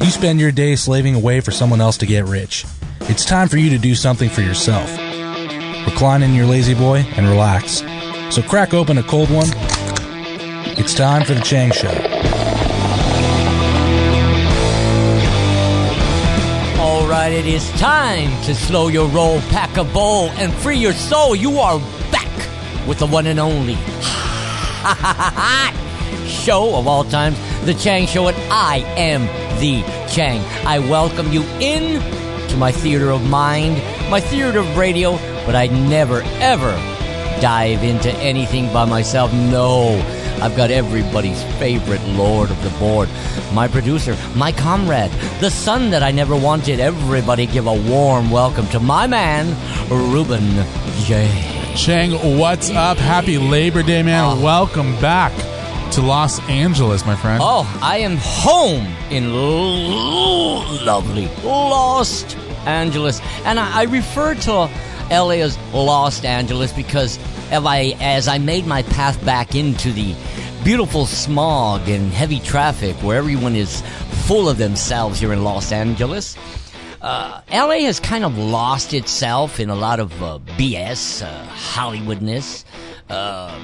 You spend your day slaving away for someone else to get rich. It's time for you to do something for yourself. Recline in your lazy boy and relax. So crack open a cold one. It's time for the Chang Show. All right, it is time to slow your roll, pack a bowl, and free your soul. You are back with the one and only show of all times, The Chang Show, and I am The Chang. I welcome you in to my theater of mind, my theater of radio, but I never, ever dive into anything by myself. No. I've got everybody's favorite lord of the board, my producer, my comrade, the son that I never wanted. Everybody give a warm welcome to my man, Ruben J. Chang, what's up? Happy Labor Day, man. Ah. Welcome back to Los Angeles, my friend. Oh, I am home in lovely Los Angeles. And I, I refer to LA as Los Angeles because I, as I made my path back into the beautiful smog and heavy traffic where everyone is full of themselves here in Los Angeles, uh, LA has kind of lost itself in a lot of uh, BS, uh, Hollywoodness, uh,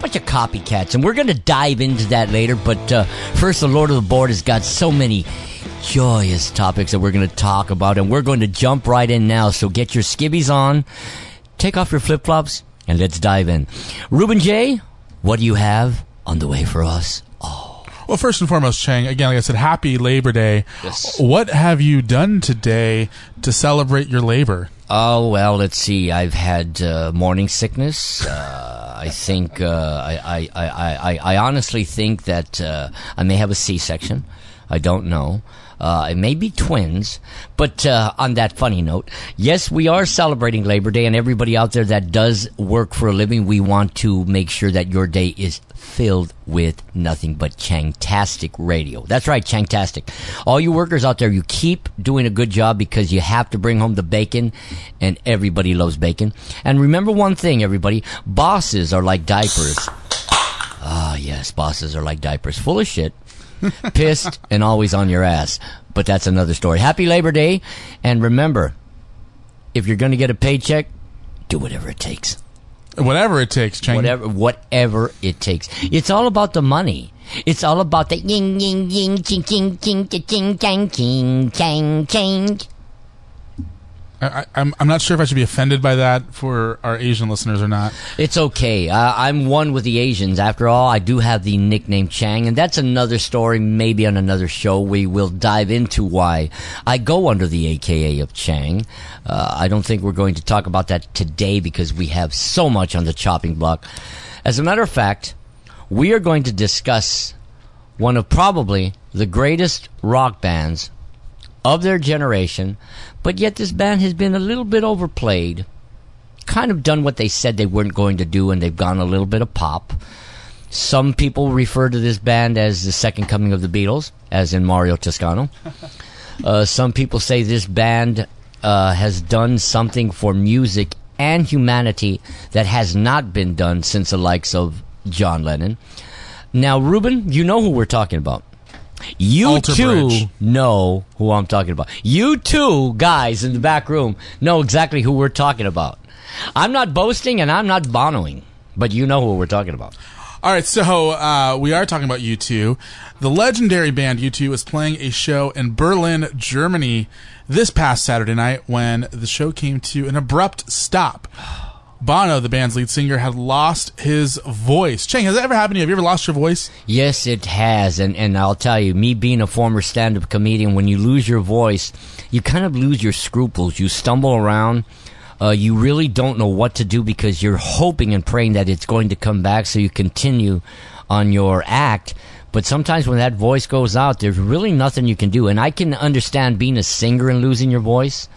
bunch of copycats, and we're going to dive into that later. But uh, first, the Lord of the Board has got so many joyous topics that we're going to talk about, and we're going to jump right in now. So get your skivvies on, take off your flip flops, and let's dive in. Ruben J, what do you have on the way for us? Oh. Well, first and foremost, Chang, again, like I said, happy Labor Day. Yes. What have you done today to celebrate your labor? Oh well, let's see. I've had uh, morning sickness. Uh, I think uh, I, I, I, I, honestly think that uh, I may have a C-section. I don't know. Uh, it may be twins. But uh, on that funny note, yes, we are celebrating Labor Day, and everybody out there that does work for a living, we want to make sure that your day is filled with nothing but Changtastic radio. That's right, Changtastic. All you workers out there, you keep doing a good job because you have to bring home the bacon, and everybody loves bacon. And remember one thing, everybody: bosses are like diapers. Ah, yes, bosses are like diapers, full of shit, pissed and always on your ass. But that's another story. Happy Labor Day. And remember, if you're going to get a paycheck, do whatever it takes. Whatever it takes, Chang. Whatever, whatever it takes. It's all about the money. It's all about the ying, ying, ying, ching, ching, ching, ching, chang, ching, chang, chang. I, I'm, I'm not sure if I should be offended by that for our Asian listeners or not. It's okay. Uh, I'm one with the Asians. After all, I do have the nickname Chang, and that's another story. Maybe on another show, we will dive into why I go under the AKA of Chang. Uh, I don't think we're going to talk about that today because we have so much on the chopping block. As a matter of fact, we are going to discuss one of probably the greatest rock bands of their generation, but yet this band has been a little bit overplayed. Kind of done what they said they weren't going to do, and they've gone a little bit of pop. Some people refer to this band as the second coming of the Beatles, as in Mario Toscano. Uh, some people say this band uh, has done something for music and humanity that has not been done since the likes of John Lennon. Now, Ruben, you know who we're talking about. You Alter too Bridge. know who I'm talking about. You two guys in the back room know exactly who we're talking about. I'm not boasting and I'm not bonoing, but you know who we're talking about. All right, so uh, we are talking about U2. The legendary band U2 is playing a show in Berlin, Germany this past Saturday night when the show came to an abrupt stop. Bono, the band's lead singer, had lost his voice. Chang, has that ever happened to you? Have you ever lost your voice? Yes, it has, and and I'll tell you, me being a former stand-up comedian, when you lose your voice, you kind of lose your scruples. You stumble around. Uh, you really don't know what to do because you're hoping and praying that it's going to come back, so you continue on your act. But sometimes when that voice goes out, there's really nothing you can do. And I can understand being a singer and losing your voice.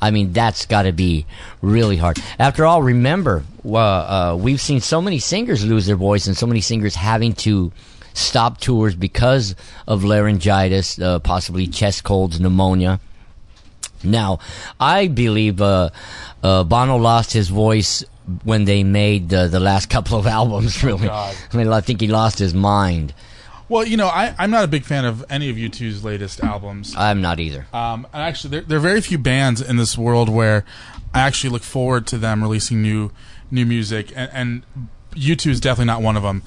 I mean, that's got to be really hard. After all, remember, uh, uh, we've seen so many singers lose their voice and so many singers having to stop tours because of laryngitis, uh, possibly chest colds, pneumonia. Now, I believe uh, uh, Bono lost his voice when they made uh, the last couple of albums. Really, I mean, I think he lost his mind. Well, you know, I, I'm not a big fan of any of U2's latest albums. I'm not either. Um, and actually, there, there are very few bands in this world where I actually look forward to them releasing new new music, and, and U2 is definitely not one of them.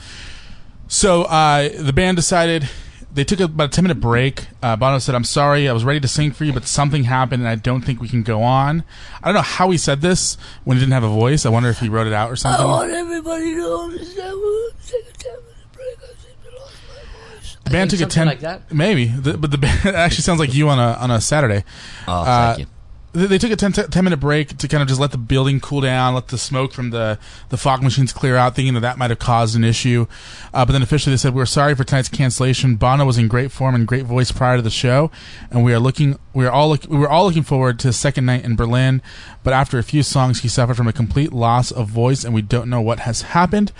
So uh, the band decided they took about a ten minute break. Uh, Bono said, "I'm sorry, I was ready to sing for you, but something happened, and I don't think we can go on." I don't know how he said this when he didn't have a voice. I wonder if he wrote it out or something. I want everybody to understand. We'll take a 10 minute break. I think I lost my voice. The band took a Something ten, like that? maybe, the, but the band actually sounds like you on a on a Saturday. Oh, Uh, thank you. They took a 10, 10 minute break to kind of just let the building cool down, let the smoke from the, the fog machines clear out, thinking that that might have caused an issue. Uh, but then officially they said, We're sorry for tonight's cancellation. Bono was in great form and great voice prior to the show, and we are looking, we are all, look, we were all looking forward to his second night in Berlin. But after a few songs, he suffered from a complete loss of voice, and we don't know what has happened.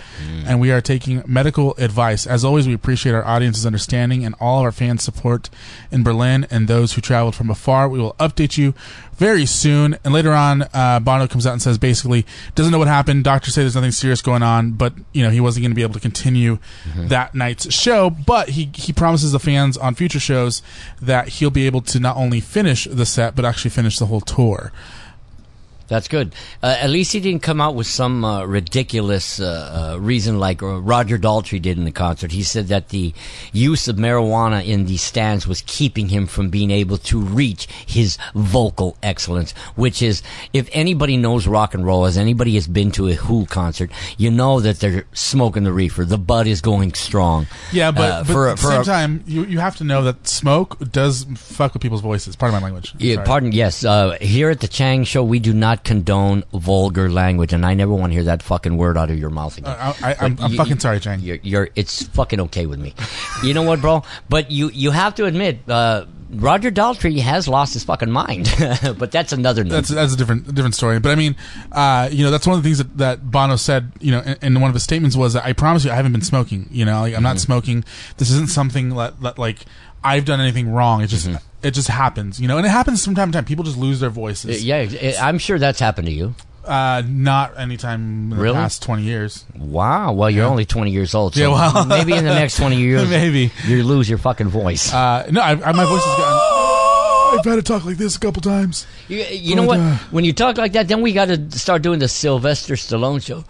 And we are taking medical advice. As always, we appreciate our audience's understanding and all of our fans' support in Berlin and those who traveled from afar. We will update you very soon. And later on, uh, Bono comes out and says basically doesn't know what happened. Doctors say there's nothing serious going on, but you know he wasn't going to be able to continue that night's show. But he he promises the fans on future shows that he'll be able to not only finish the set but actually finish the whole tour. That's good. Uh, at least he didn't come out with some uh, ridiculous uh, uh, reason like uh, Roger Daltrey did in the concert. He said that the use of marijuana in the stands was keeping him from being able to reach his vocal excellence, which is, if anybody knows rock and roll, as anybody has been to a Who concert, you know that they're smoking the reefer. The bud is going strong. Yeah, but, Uh, but for at the same a- time, you you have to know that smoke does fuck with people's voices. Pardon my language. Yeah, pardon. Yes, uh, here at the Chang Show, we do not condone vulgar language, and I never want to hear that fucking word out of your mouth again. I, I, you- fucking sorry, Chang. You're, you're, it's fucking okay with me. You know what, bro? But you, you have to admit, uh, Roger Daltrey has lost his fucking mind. but that's another. That's that's a different different story. But I mean, uh, you know, that's one of the things that, that Bono said. You know, in, in one of his statements was, "I promise you, I haven't been smoking. You know, like, I'm not smoking. This isn't something that, that like I've done anything wrong. It's just it just happens. You know, and it happens from time to time. People just lose their voices. yeah, it- I'm sure that's happened to you. Uh, not anytime in the Really? past twenty years. Wow. Well, you're only 20 years old, so Yeah, well- maybe in the next 20 years, Maybe. you lose your fucking voice. Uh, no, I, I, my voice has gotten. I've had to talk like this a couple times. You, you know what? uh, when you talk like that, then we got to start doing the Sylvester Stallone show.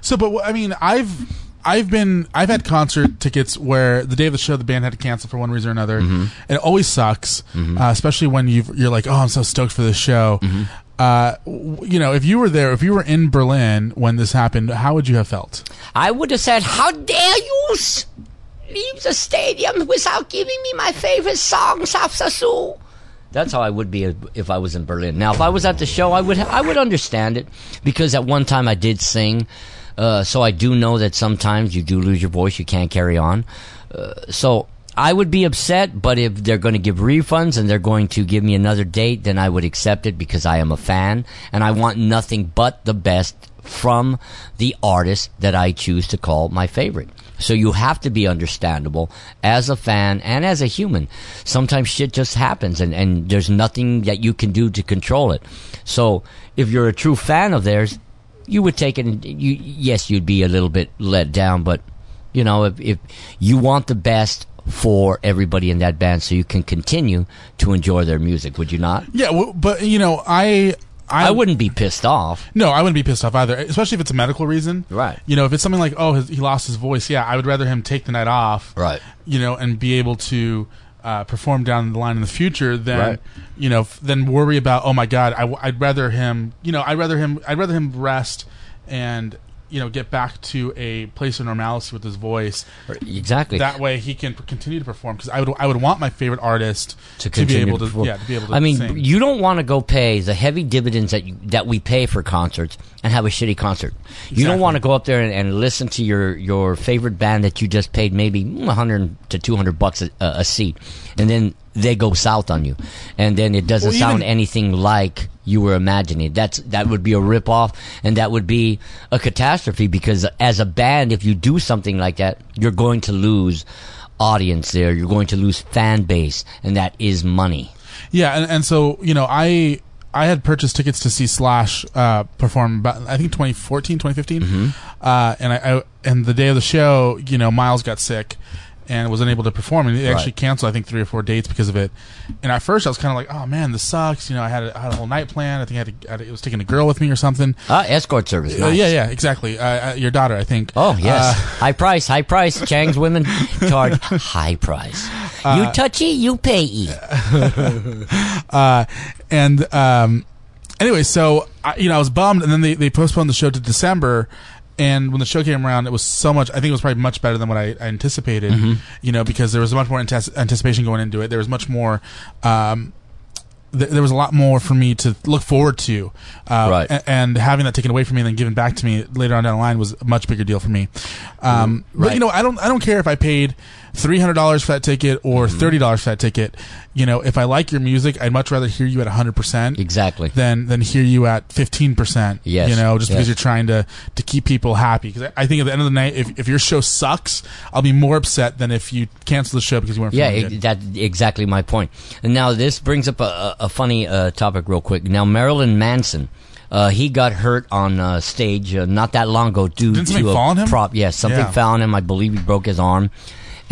So, but I mean, I've I've been I've had concert tickets where the day of the show the band had to cancel for one reason or another, and it always sucks, uh, especially when you you're like, oh, I'm so stoked for this show. Uh, w- you know, if you were there, if you were in Berlin when this happened, how would you have felt? I would have said, "How dare you leave the stadium without giving me my favorite songs after so?" That's how I would be if I was in Berlin. Now, if I was at the show, I would I would understand it because at one time I did sing, uh, so I do know that sometimes you do lose your voice, you can't carry on. Uh, so I would be upset, but if they're going to give refunds and they're going to give me another date, then I would accept it because I am a fan and I want nothing but the best from the artist that I choose to call my favorite. So you have to be understandable as a fan and as a human. Sometimes shit just happens and, and there's nothing that you can do to control it. So if you're a true fan of theirs, you would take it and you, yes, you'd be a little bit let down, but you know, if, if you want the best for everybody in that band so you can continue to enjoy their music, would you not? Yeah, w- but you know, I I wouldn't be pissed off. No, I wouldn't be pissed off either, especially if it's a medical reason. Right. You know, if it's something like, oh, his, he lost his voice, yeah, I would rather him take the night off. Right. You know, and be able to uh, perform down the line in the future than, Right. you know, f- than worry about, oh my God, I, would rather him, you know, I'd rather him, I'd rather him rest and, you know get back to a place of normalcy with his voice. Exactly. That way he can continue to perform because I would I would want my favorite artist to be able to, perform. yeah to be able to. I mean, sing. you don't want to go pay the heavy dividends that you, that we pay for concerts and have a shitty concert. You don't want to go up there and, and listen to your your favorite band that you just paid maybe mm, 100 to 200 bucks a, a seat, and then they go south on you, and then it doesn't Well, sound even- anything like you were imagining. That's that would be a rip off, and that would be a catastrophe because as a band, if you do something like that, you're going to lose audience there. You're going to lose fan base, and that is money. Yeah, and, and so you know, I I had purchased tickets to see Slash uh, perform. About, I think 2014, 2015, Mm-hmm. uh, and I, I and the day of the show, you know, Myles got sick and was unable to perform, and they actually Right. canceled I think three or four dates because of it. And at first, I was kind of like, oh man, this sucks. You know, I had a, I had a whole night planned. I think I had, to, I had to- it was taking a girl with me or something. Ah, escort service. Uh, yeah, yeah, exactly. Uh, uh, your daughter, I think. Oh yes, Uh, high price, high price. Chang's women charge high price. Uh, you touchy, you pay. uh, and um, anyway, so I, you know, I was bummed, and then they, they postponed the show to December. And when the show came around, it was so much. I think it was probably much better than what I, I anticipated. Mm-hmm. You know, because there was much more antes- anticipation going into it. There was much more. Um, th- there was a lot more for me to look forward to, uh, Right. a- and having that taken away from me and then given back to me later on down the line was a much bigger deal for me. Um, But you know, I don't I don't care if I paid three hundred dollars for that ticket or Mm-hmm. thirty dollars for that ticket. You know, if I like your music, I'd much rather hear you at hundred percent Exactly. than than hear you at fifteen percent. Yes. you know, just because Yes. you're trying to to keep people happy. Because I, I think at the end of the night, if if your show sucks, I'll be more upset than if you cancel the show because you weren't. Yeah, feeling it, that's exactly my point. And now this brings up a, a, a funny uh, topic real quick. Now Marilyn Manson. Uh, he got hurt on uh, stage uh, not that long ago due Didn't to a fall on him? prop. Yes, something Yeah. fell on him. I believe he broke his arm,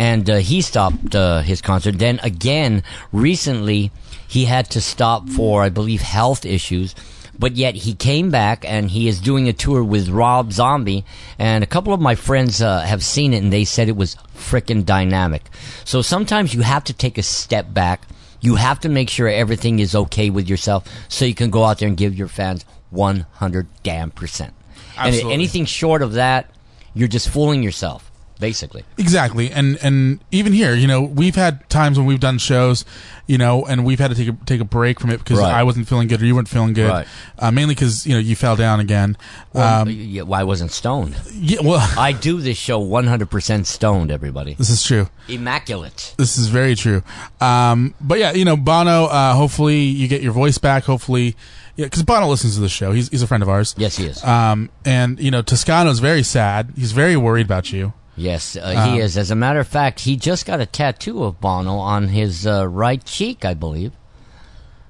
and uh, he stopped uh, his concert. Then again, recently he had to stop for I believe health issues. But yet he came back and he is doing a tour with Rob Zombie, and a couple of my friends uh, have seen it and they said it was frickin' dynamic. So sometimes you have to take a step back. You have to make sure everything is okay with yourself, so you can go out there and give your fans one hundred damn percent. And anything short of that, you're just fooling yourself, basically. Exactly, and and even here, you know, we've had times when we've done shows, you know, and we've had to take a take a break from it because Right. I wasn't feeling good or you weren't feeling good, Right. uh, mainly because you know you fell down again. Well, um, yeah, well, I wasn't stoned. yeah, well, I do this show 100% stoned, everybody. this is true. Immaculate. This is very true. Um, but yeah, you know, Bono. Uh, hopefully, you get your voice back. Hopefully, yeah, because Bono listens to the show. He's he's a friend of ours. Yes, he is. Um, and you know, Toscano's very sad. He's very worried about you. Yes, uh, Um, he is. As a matter of fact, he just got a tattoo of Bono on his uh, right cheek, I believe.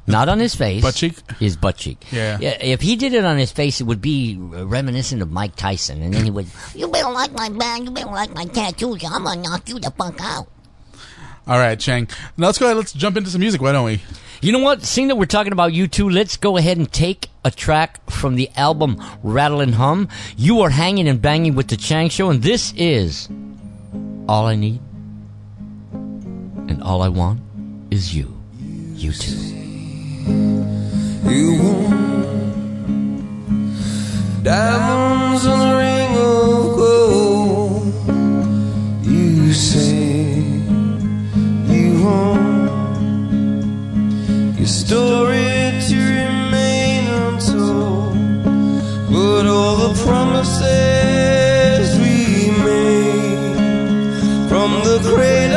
Not on his face. Butt cheek? His butt cheek. Yeah. If he did it on his face, it would be reminiscent of Mike Tyson, and then he would. You better like my band. You better like my tattoos. I'm gonna knock you the fuck out. All right, Chang. Now let's go ahead. Let's jump into some music. Why don't we? You know what? Seeing that we're talking about U2, let's go ahead and take a track from the album Rattle and Hum. You are hanging and banging with the Chang Show, and this is all I need, and all I want is you. U2. You want diamonds on a ring of gold. You say you want your story to remain untold, but all the promises we made from the cradle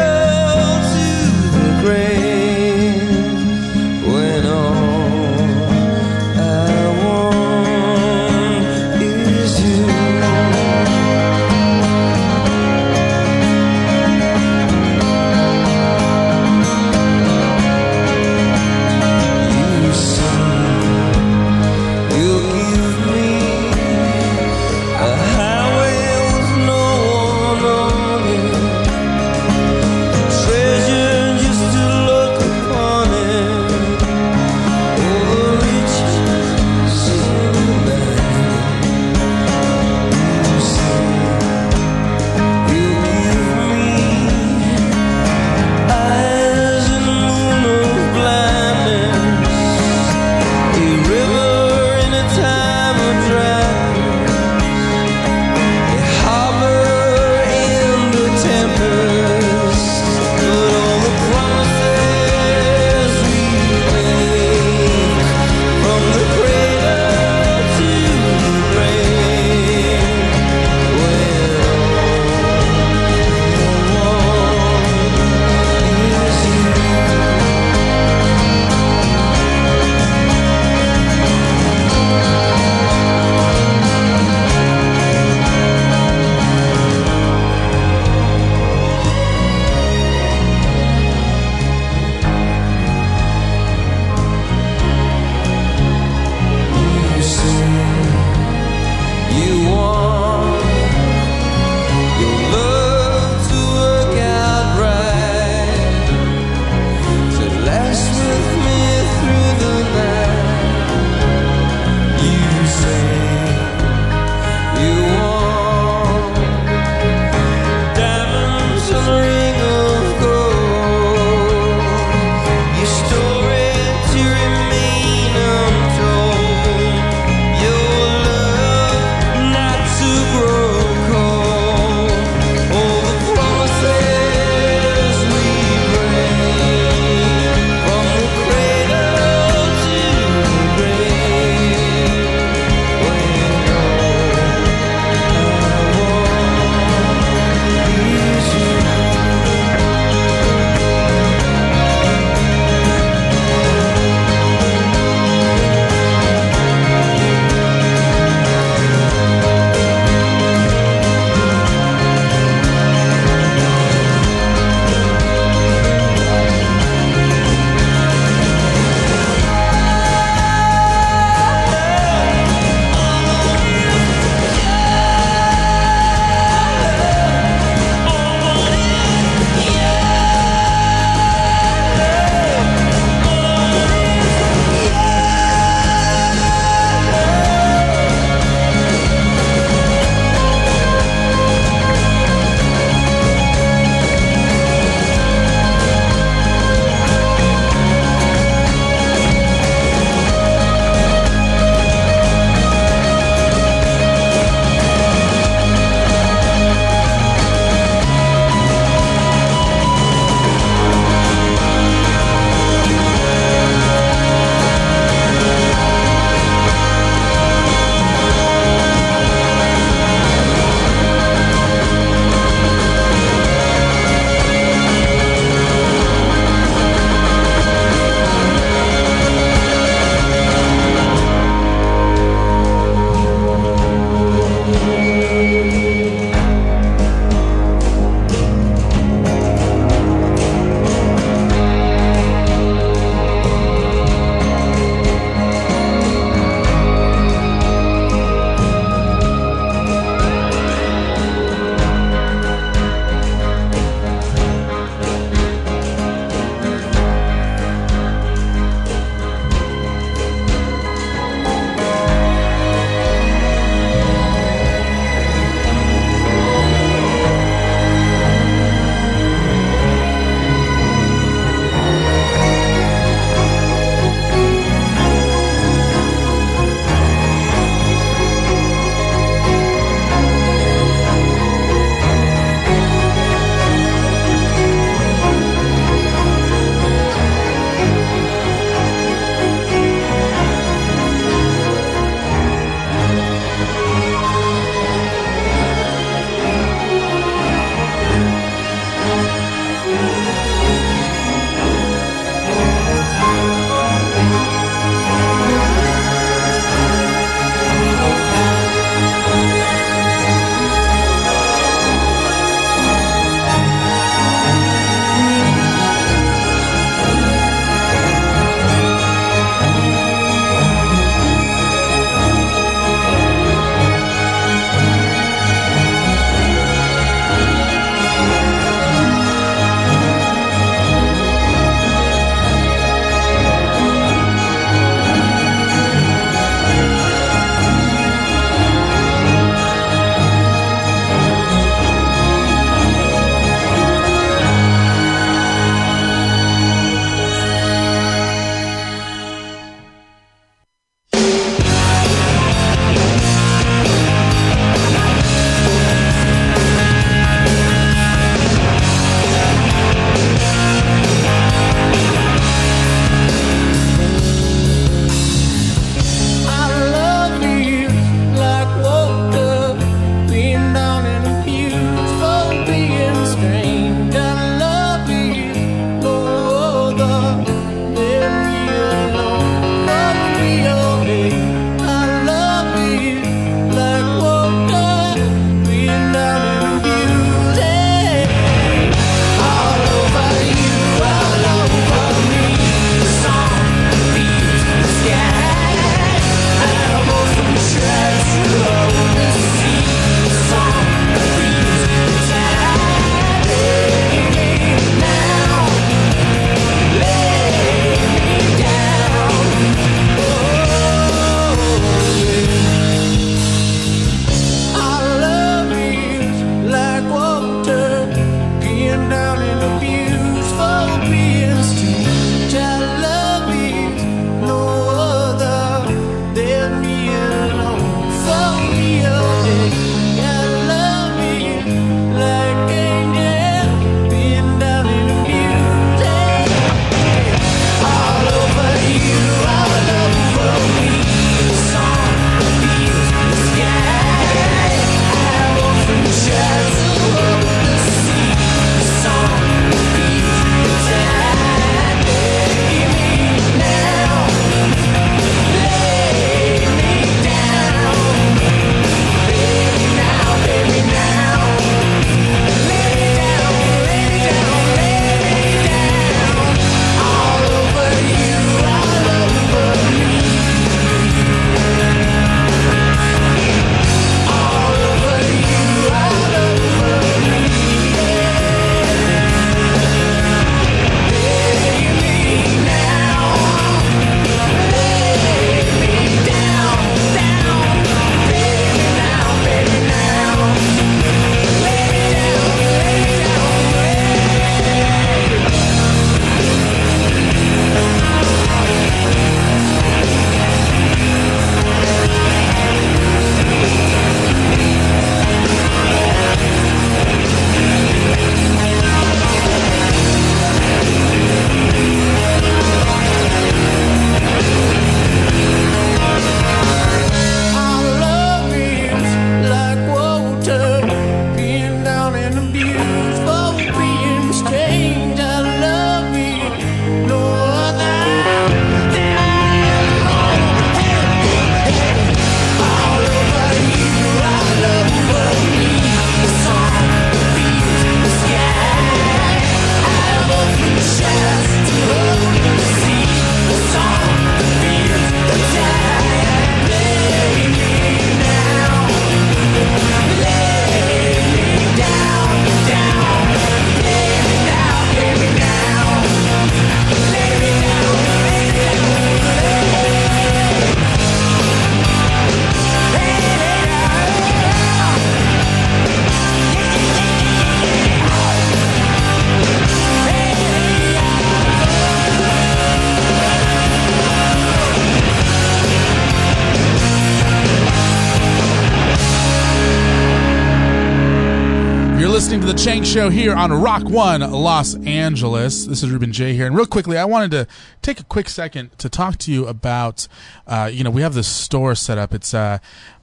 Show here on Rock One Los Angeles. This is Ruben J here, and real quickly, I wanted to take a quick second to talk to you about. Uh, you know, we have this store set up. It's uh,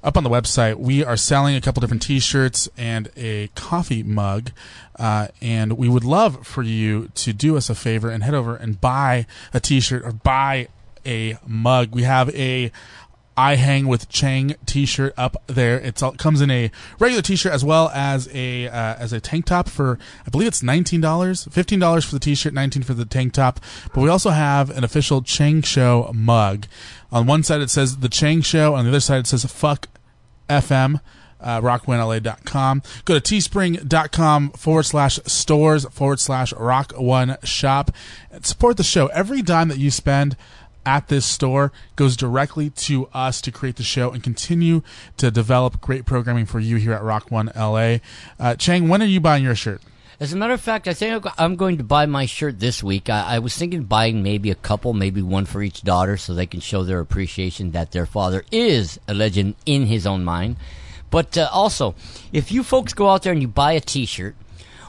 up on the website. We are selling a couple different T-shirts and a coffee mug, uh, and we would love for you to do us a favor and head over and buy a T-shirt or buy a mug. We have a I hang with Chang T-shirt up there. It's all, it comes in a regular T-shirt as well as a uh, as a tank top for I believe it's nineteen dollars, fifteen dollars for the T-shirt, nineteen for the tank top. But we also have an official Chang Show mug. On one side it says the Chang Show, on the other side it says fuck FM. Uh, rockonela.com. Go to teespring.com forward slash stores forward slash rock one shop. Support the show. Every dime that you spend at this store goes directly to us to create the show and continue to develop great programming for you here at Rock One LA. Uh, Chang, when are you buying your shirt? As a matter of fact, I think I'm going to buy my shirt this week. I, I was thinking buying maybe a couple, maybe one for each daughter, so they can show their appreciation that their father is a legend in his own mind. But uh, also, if you folks go out there and you buy a T-shirt,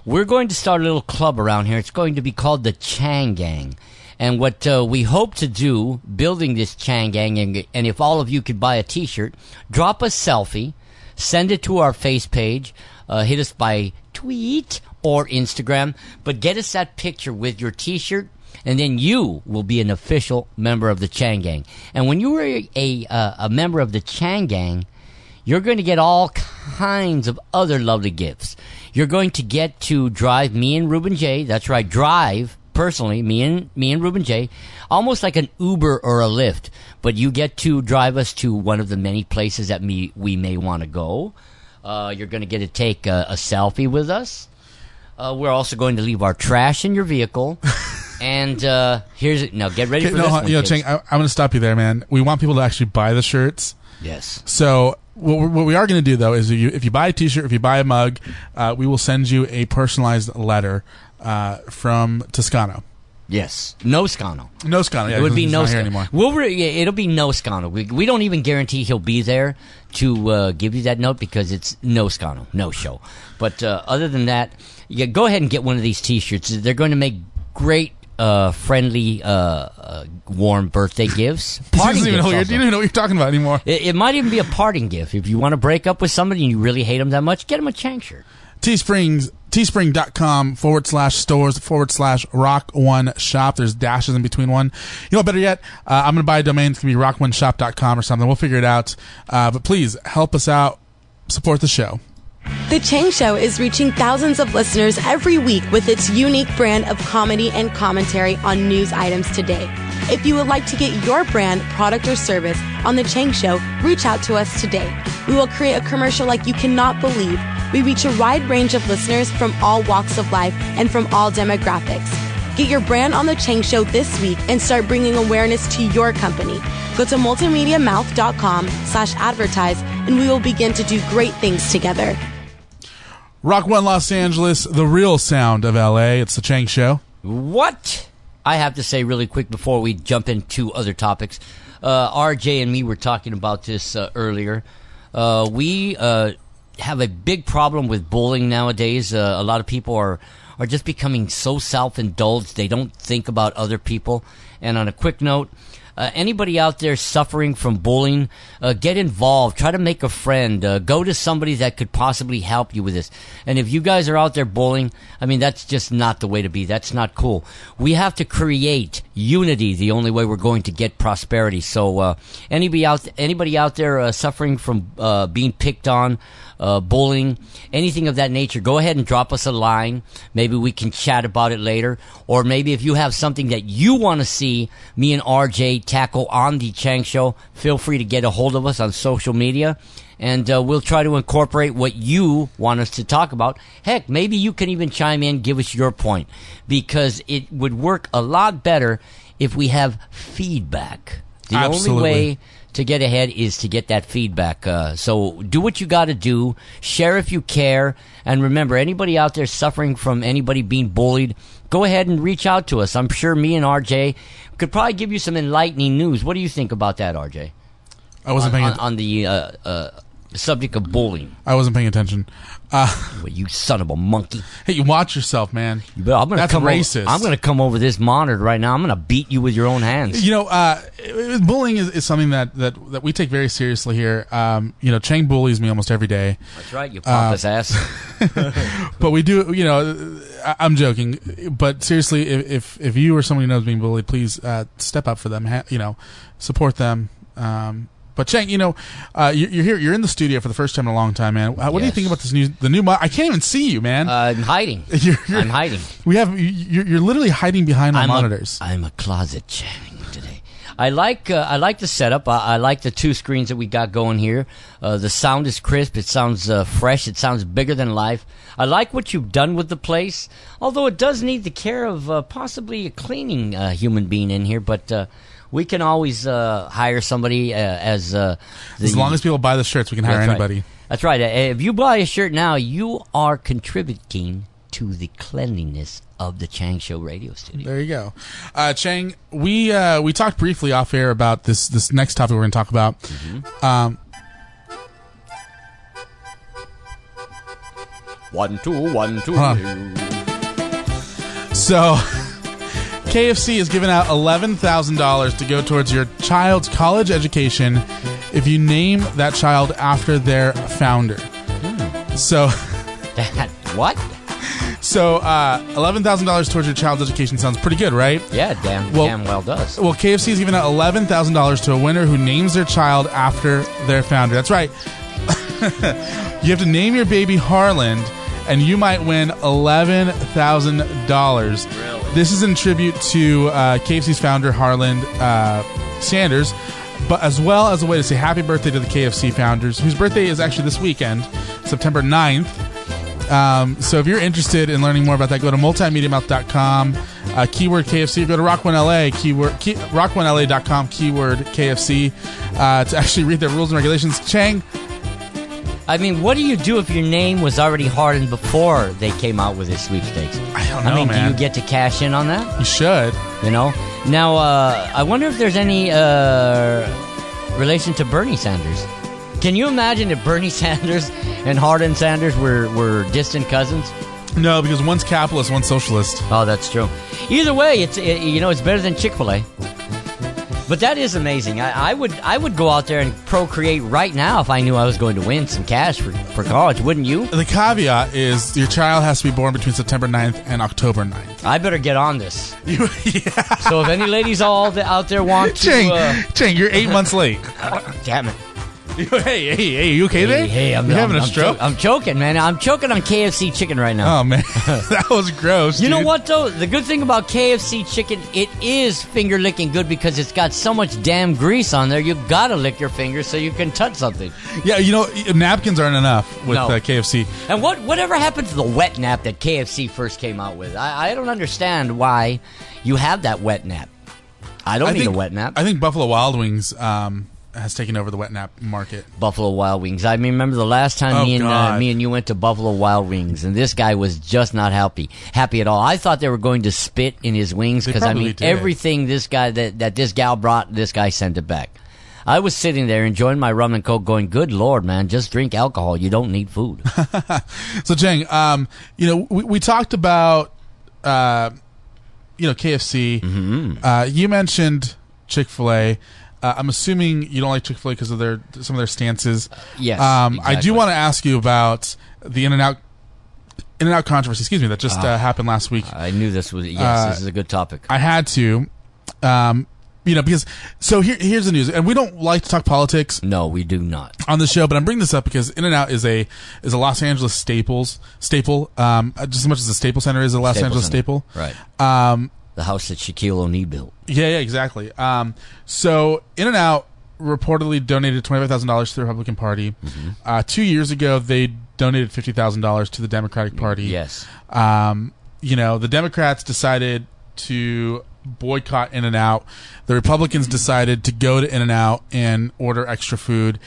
we're going to start a little club around here. It's going to be called the Chang Gang. And what uh, we hope to do, building this Chang Gang, and, and if all of you could buy a T-shirt, drop a selfie, send it to our face page, uh, hit us by tweet or Instagram, but get us that picture with your T-shirt, and then you will be an official member of the Chang Gang. And when you are a a, uh, a member of the Chang Gang, you're going to get all kinds of other lovely gifts. You're going to get to drive me and Ruben J. That's right, drive personally, me and me and Ruben J, almost like an Uber or a Lyft, but you get to drive us to one of the many places that me we may want to go. Uh, you're going to get to take a, a selfie with us. Uh, we're also going to leave our trash in your vehicle. and uh, here's now get ready for no, this one. you know. Chang, I, I'm going to stop you there, man. We want people to actually buy the shirts. yes. So what, we- what we are going to do though is if you, if you buy a T-shirt, if you buy a mug, uh, we will send you a personalized letter uh, from Toscano. Yes. No Scano. No Scano. Yeah, it would be no Scano. anymore. We'll re- yeah, it'll be no Scano. We, we don't even guarantee he'll be there to uh, give you that note because it's no Scano, no show. But uh, other than that, yeah, go ahead and get one of these T-shirts. They're going to make great, uh, friendly, uh, uh, warm birthday gifts. Parting know gifts you don't even know what you're talking about anymore. It, it might even be a parting gift. If you want to break up with somebody and you really hate them that much, get them a Chang shirt. Teesprings, teespring.com forward slash stores forward slash rock one shop. There's dashes in between one. You know, better yet, uh, I'm going to buy a domain. It's going to be rock one shop.com or something. We'll figure it out. Uh, but please help us out. Support the show. The Chang Show is reaching thousands of listeners every week with its unique brand of comedy and commentary on news items today. If you would like to get your brand, product, or service on The Chang Show, reach out to us today. We will create a commercial like you cannot believe. We reach a wide range of listeners from all walks of life and from all demographics. Get your brand on The Chang Show this week and start bringing awareness to your company. Go to multimediamouth.com slash advertise and we will begin to do great things together. Rock One Los Angeles, the real sound of LA. It's the Chang Show. What I have to say really quick before we jump into other topics, uh, RJ and me were talking about this uh, earlier. Uh, we uh, have a big problem with bullying nowadays. Uh, a lot of people are are just becoming so self indulged they don't think about other people. And on a quick note. Uh, anybody out there suffering from bullying, uh, get involved. Try to make a friend. Uh, go to somebody that could possibly help you with this. And if you guys are out there bullying, I mean, that's just not the way to be. That's not cool. We have to create unity. The only way we're going to get prosperity. So, uh, anybody out, anybody out there uh, suffering from uh, being picked on, uh, bullying, anything of that nature, go ahead and drop us a line. Maybe we can chat about it later. Or maybe if you have something that you want to see me and RJ tackle on the Chang Show, feel free to get a hold of us on social media. And uh, we'll try to incorporate what you want us to talk about. Heck, maybe you can even chime in, give us your point, because it would work a lot better if we have feedback. The only way to get ahead is to get that feedback. Uh, so do what you got to do. Share if you care. And remember, anybody out there suffering from anybody being bullied, go ahead and reach out to us. I'm sure me and RJ could probably give you some enlightening news. What do you think about that, RJ? I wasn't on, paying on, on the uh, uh, the subject of bullying. I wasn't paying attention. Uh, Well, you son of a monkey! hey, you watch yourself, man. You I'm gonna That's come racist. Over, I'm going to come over this monitor right now. I'm going to beat you with your own hands. You know, uh, bullying is, is something that, that, that we take very seriously here. Um, you know, Chang bullies me almost every day. That's right, you Uh, pompous ass. but we do you know I, i'm joking but seriously if, if if you or somebody knows being bullied please uh, step up for them ha- you know support them um, but Chang, you know, uh, you're, you're here. You're in the studio for the first time in a long time, man. Uh, What do you Yes. think about this new, the new? Mo- I can't even see you, man. Uh, I'm hiding. You're- you're- I'm hiding. we have you- you're, you're literally hiding behind our I'm monitors. A, I'm a closet Channing today. I like uh, I like the setup. I, I like the two screens that we got going here. Uh, the sound is crisp. It sounds uh, fresh. It sounds bigger than life. I like what you've done with the place. Although it does need the care of uh, possibly a cleaning uh, human being in here, but. Uh, we can always uh, hire somebody uh, as uh, the, as long as people buy the shirts, we can hire That's right. anybody. That's right. Uh, If you buy a shirt now, you are contributing to the cleanliness of the Chang Show radio studio. There you go, uh, Chang. We uh, we talked briefly off air about this this next topic we're going to talk about. Mm-hmm. Um, One, two, one, two. Hold So, KFC has given out $11,000 to go towards your child's college education if you name that child after their founder. So, That, what? so uh, $11,000 towards your child's education sounds pretty good, right? Yeah, damn, Well- damn well does. Well, KFC has given out $11,000 to a winner who names their child after their founder. That's right. you have to name your baby Harland, and you might win $11,000. This is in tribute to uh, KFC's founder, Harland uh, Sanders, but as well as a way to say happy birthday to the KFC founders, whose birthday is actually this weekend, September 9th. Um, so if you're interested in learning more about that, go to multimediamouth.com, uh, keyword KFC, go to Rock One LA, keyword, key, rock1la.com, keyword KFC, uh, to actually read their rules and regulations. Chang, I mean, what do you do if your name was already Harland before they came out with this sweepstakes? I don't I know, mean, man. do you get to cash in on that? you should. You know. Now, uh, I wonder if there's any uh, relation to Bernie Sanders. Can you imagine if Bernie Sanders and Harland Sanders were, were distant cousins? No, because one's capitalist, one's socialist. Oh, that's true. Either way, it's it, you know it's better than Chick Fil A. But that is amazing. I, I would I would go out there and procreate right now if I knew I was going to win some cash for, for college, wouldn't you? The caveat is your child has to be born between September 9th and October 9th. I better get on this. You, yeah. So if any ladies all out there want to, Chang, uh, Chang, you're eight months late. damn it. Hey, hey, hey, you okay there? Hey, hey, I'm, you I'm- having a I'm stroke? cho- I'm choking, man. I'm choking on KFC chicken right now. oh, man. that was gross. You know what though? The good thing about KFC chicken, it is finger licking good because it's got so much damn grease on there. You gotta lick your fingers so you can touch something. Yeah, you know, napkins aren't enough with No. uh, KFC. And what whatever happened to the wet nap that KFC first came out with? I, I don't understand why you have that wet nap. I don't I need think, a wet nap. I think Buffalo Wild Wings um, has taken over the wet nap market. Buffalo Wild Wings. I remember the last time Oh, me and uh, me and you went to Buffalo Wild Wings, and this guy was just not happy, happy at all. I thought they were going to spit in his wings because I mean did. everything this guy that that this gal brought, this guy sent it back. I was sitting there enjoying my rum and coke, going, "Good lord, man, just drink alcohol. You don't need food." So, Chang, um, you know, we, we talked about, uh, you know, KFC. Mm-hmm. Uh, you mentioned Chick Fil A. Uh, I'm assuming you don't like Chick Fil A because of their some of their stances. Yes, Um, I do want to ask you about the In and Out In and Out controversy. Excuse me, that just Ah. uh, happened last week. I knew this was yes, Uh, this is a good topic. I had to, um, you know, because so here here's the news, and we don't like to talk politics No, we do not. on the show, but I'm bringing this up because In and Out is a is a Los Angeles staples staple, um, just as much as the Staples Center is a Los Staples Angeles Center. staple. Right. Um, The house that Shaquille O'Neal built. yeah, yeah, exactly. Um, so In and Out reportedly donated twenty five thousand dollars to the Republican Party. Mm-hmm. Uh, two years ago, they donated fifty thousand dollars to the Democratic Party. Yes. Um, you know, the Democrats decided to boycott In and Out. The Republicans decided to go to In and Out and order extra food.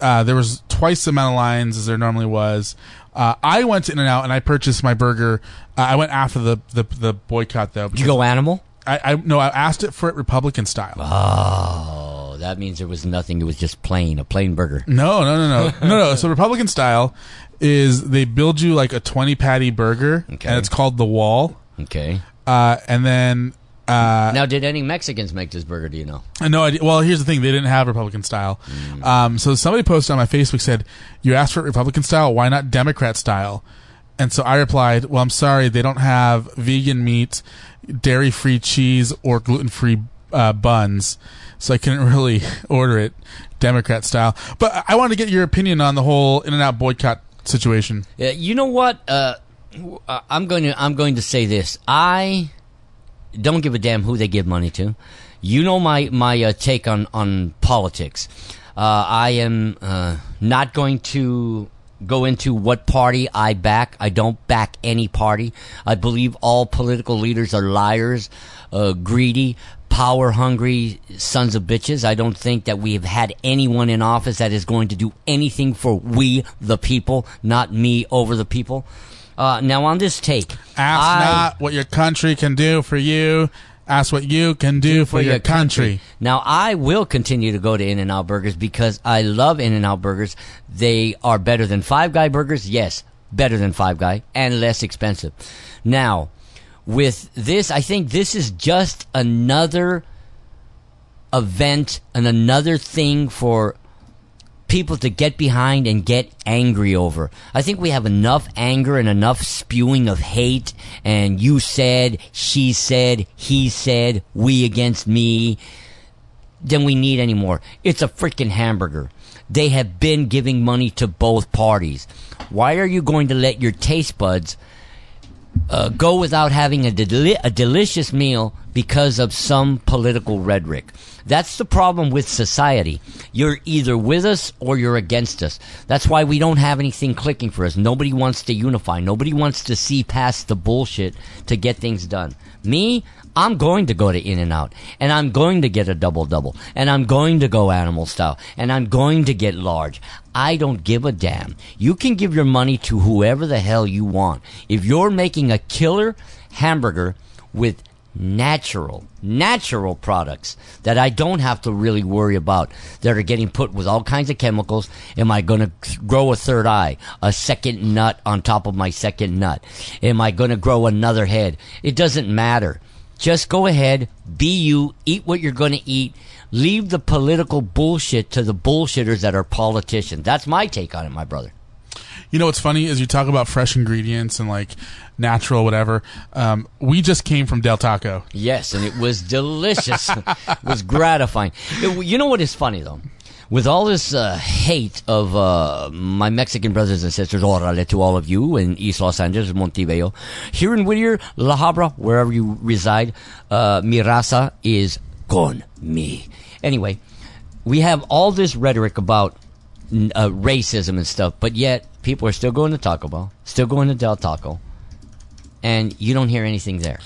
Uh, there was twice the amount of lines as there normally was. Uh, I went to In and Out and I purchased my burger. Uh, I went after the, the, the boycott though. Did you go animal? I, I no, I asked it for it Republican style. Oh, that means there was nothing. It was just plain, a plain burger. No, no, no, no, no, no. So Republican style is they build you like a twenty patty burger, Okay. and it's called the Wall. Okay. Uh, and then uh, Now, did any Mexicans make this burger? Do you know? I no idea. Well, here's the thing: they didn't have Republican style. Um, so somebody posted on my Facebook said, "You asked for Republican style. Why not Democrat style?" And so I replied, "Well, I'm sorry, they don't have vegan meat, dairy-free cheese, or gluten-free uh, buns, so I couldn't really order it Democrat style." But I wanted to get your opinion on the whole In-N-Out boycott situation. Yeah, you know what? Uh, uh, I'm going to I'm going to say this. I don't give a damn who they give money to. You know my my uh, take on on politics. Uh, I am uh, not going to go into what party I back. I don't back any party. I believe all political leaders are liars, uh, greedy, power hungry sons of bitches. I don't think that we have had anyone in office that is going to do anything for we the people, not me over the people. Uh, now on this take, Ask I- not what your country can do for you. Ask what you can do for, your, country. Now, I will continue to go to In and Out Burgers because I love In and Out Burgers. They are better than Five Guy Burgers. Yes, better than Five Guy and less expensive. Now, with this, I think this is just another event and another thing for people to get behind and get angry over. I think we have enough anger and enough spewing of hate and you said, she said, he said, we against me than we need anymore. It's a freaking hamburger. They have been giving money to both parties. Why are you going to let your taste buds uh, go without having a, deli- a delicious meal because of some political rhetoric. That's the problem with society. You're either with us or you're against us. That's why we don't have anything clicking for us. Nobody wants to unify. Nobody wants to see past the bullshit to get things done. Me, I'm going to go to In and Out, and I'm going to get a double double, and I'm going to go animal style, and I'm going to get large. I don't give a damn. You can give your money to whoever the hell you want. If you're making a killer hamburger with natural, natural products that I don't have to really worry about that are getting put with all kinds of chemicals. Am I going to grow a third eye, a second nut on top of my second nut? Am I going to grow another head? It doesn't matter. Just go ahead, be you, eat what you're going to eat. Leave the political bullshit to the bullshitters that are politicians. That's my take on it, my brother. You know what's funny is you talk about fresh ingredients and like natural whatever. Um, we just came from Del Taco. Yes, and it was delicious. it was gratifying. It- you know what is funny though? With all this uh, hate of uh, my Mexican brothers and sisters, orale to all of you in East Los Angeles, Montebello, here in Whittier, La Habra, wherever you reside, uh, mi raza is con me. Anyway, we have all this rhetoric about uh, racism and stuff, but yet people are still going to Taco Bell, still going to Del Taco, and you don't hear anything there.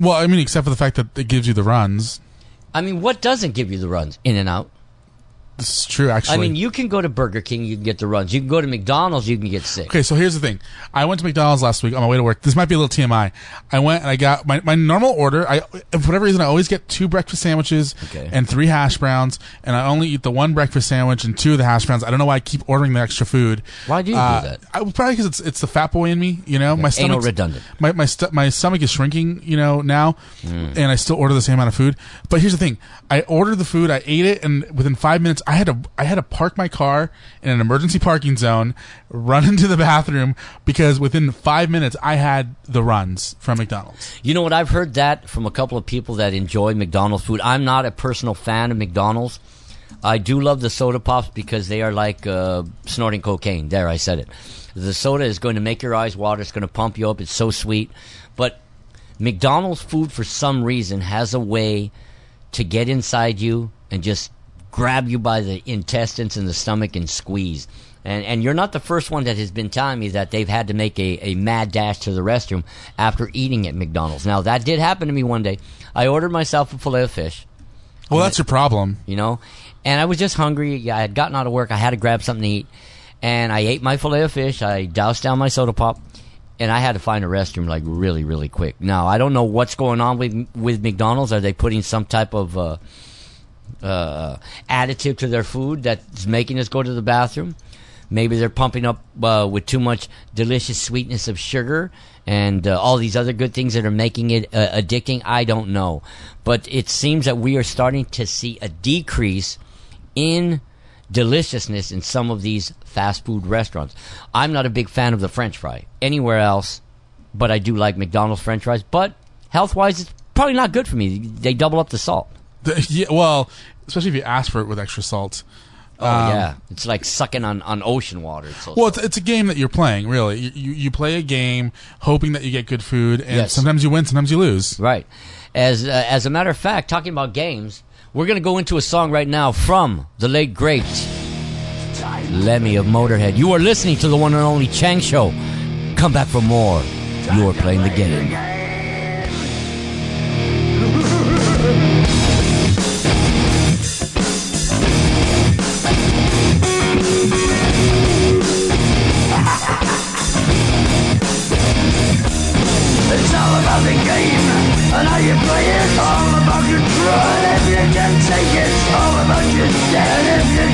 Well, I mean, except for the fact that it gives you the runs. I mean, what doesn't give you the runs? In and out. This is true, actually. I mean, you can go to Burger King, you can get the runs. You can go to McDonald's, you can get sick. Okay, so here's the thing. I went to McDonald's last week on my way to work. This might be a little TMI. I went and I got my, my normal order. I for whatever reason I always get two breakfast sandwiches Okay. and three hash browns, and I only eat the one breakfast sandwich and two of the hash browns. I don't know why I keep ordering the extra food. Why do you do Uh, that? I, probably because it's it's the fat boy in me. You know, my stomach redundant. My my st- my stomach is shrinking. You know now, Hmm. and I still order the same amount of food. But here's the thing: I ordered the food, I ate it, and within five minutes, I had to I had to park my car in an emergency parking zone, run into the bathroom because within five minutes, I had the runs from McDonald's. You know what? I've heard that from a couple of people that enjoy McDonald's food. I'm not a personal fan of McDonald's. I do love the soda pops because they are like uh, snorting cocaine. There, I said it. The soda is going to make your eyes water. It's going to pump you up. It's so sweet. But McDonald's food, for some reason, has a way to get inside you and just grab you by the intestines and the stomach and squeeze. And, and you're not the first one that has been telling me that they've had to make a, a mad dash to the restroom after eating at McDonald's. Now, that did happen to me one day. I ordered myself a filet of fish Well, that's your problem. you know. And I was just hungry. I had gotten out of work. I had to grab something to eat, and I ate my fillet of fish. I doused down my soda pop, and I had to find a restroom like really, really quick. Now I don't know what's going on with with McDonald's. Are they putting some type of uh, uh, additive to their food that's making us go to the bathroom. Maybe they're pumping up uh, with too much delicious sweetness of sugar and uh, all these other good things that are making it uh, addicting. I don't know. But it seems that we are starting to see a decrease in deliciousness in some of these fast food restaurants. I'm not a big fan of the french fry anywhere else, but I do like McDonald's french fries. But health wise, it's probably not good for me. They double up the salt. The- yeah, well, especially if you ask for it with extra salt. Oh, yeah. It's like sucking on, on ocean water. It's so Well, it's, it's a game that you're playing, really. You, you, you play a game hoping that you get good food, and Yes. sometimes you win, sometimes you lose. Right. As uh, as a matter of fact, talking about games, we're gonna go into a song right now from the late great Lemmy of Motorhead. You are listening to the one and only Chang Show. Come back for more. You are playing the game.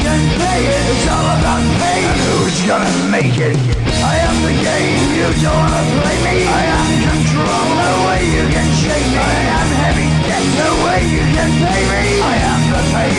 Can pay it. It's all about pain and who's gonna make it. I am the game, you don't wanna play me. I am control, no way you can shake me. I am heavy debt, no way you can pay me. I am the pain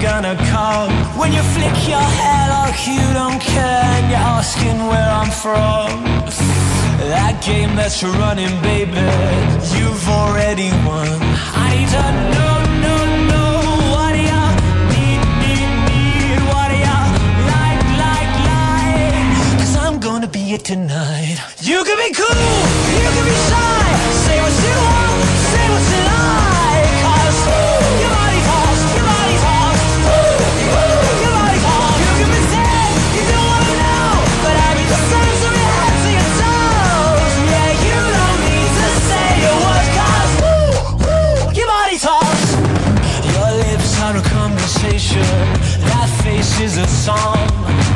gonna come. When you flick your hair like you don't care, and you're asking where I'm from. That game that you're running, baby, you've already won. I to know, what do you need, need, need? What do you like, like, like? Cause I'm gonna be it tonight. You can be cool, you can be shy, say what you imagination. That face is a song.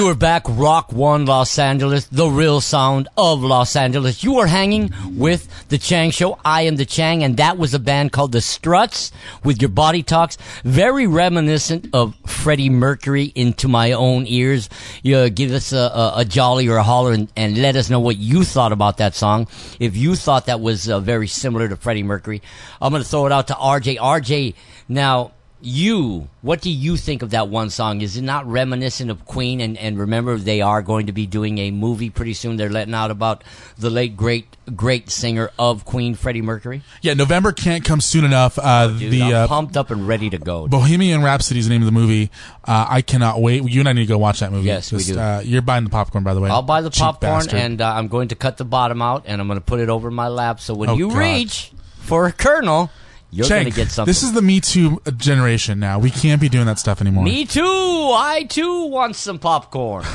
You are back, Rock One Los Angeles, the real sound of Los Angeles. You are hanging with The Chang Show. I am The Chang, and that was a band called The Struts with Your Body Talks. Very reminiscent of Freddie Mercury into my own ears. You give us a, a, a jolly or a holler and, and let us know what you thought about that song. If you thought that was uh, very similar to Freddie Mercury, I'm going to throw it out to RJ. RJ, now, you, what do you think of that one song? Is it not reminiscent of Queen? And, and remember, they are going to be doing a movie pretty soon. They're letting out about the late, great, great singer of Queen, Freddie Mercury. Yeah, November can't come soon enough. Uh, Dude, the uh, pumped up and ready to go. Bohemian Rhapsody is the name of the movie. Uh, I cannot wait. You and I need to go watch that movie. Yes, we do. Uh, you're buying the popcorn, by the way. I'll buy the Cheap popcorn bastard. and uh, I'm going to cut the bottom out and I'm going to put it over my lap. So when Oh, you God. reach for a kernel, you're to get something. This is the Me Too generation now. We can't be doing that stuff anymore. Me too. I too want some popcorn.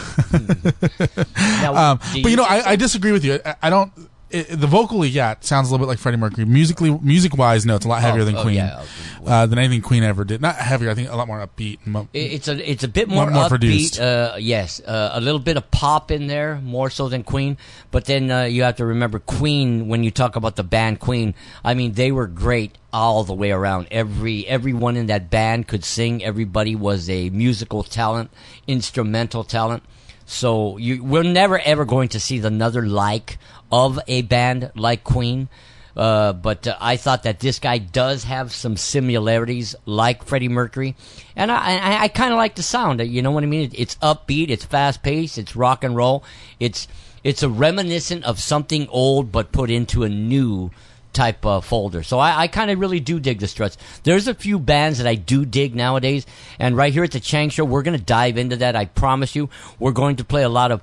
Now, Um, do but you know, I, I disagree with you. I, I don't. It, the vocally, yeah, it sounds a little bit like Freddie Mercury. Musically, music wise, no, it's a lot heavier Oh, than oh, Queen, yeah. uh, than anything Queen ever did. Not heavier, I think a lot more upbeat. mo- It- It's a it's a bit more, More- more upbeat. produced. Uh, yes, uh, a little bit of pop in there, more so than Queen. But then uh, you have to remember Queen when you talk about the band Queen. I mean, they were great all the way around. Every everyone in that band could sing. Everybody was a musical talent, instrumental talent. So you we're never ever going to see another like of a band like Queen. Uh, but uh, I thought that this guy does have some similarities like Freddie Mercury, and I, I, I kind of like the sound. You know what I mean? It's upbeat, it's fast paced, it's rock and roll. It's it's a reminiscent of something old but put into a new type of folder. So I, I kind of really do dig the Struts. There's a few bands that I do dig nowadays, and right here at the Chang Show, we're going to dive into that. I promise you. We're going to play a lot of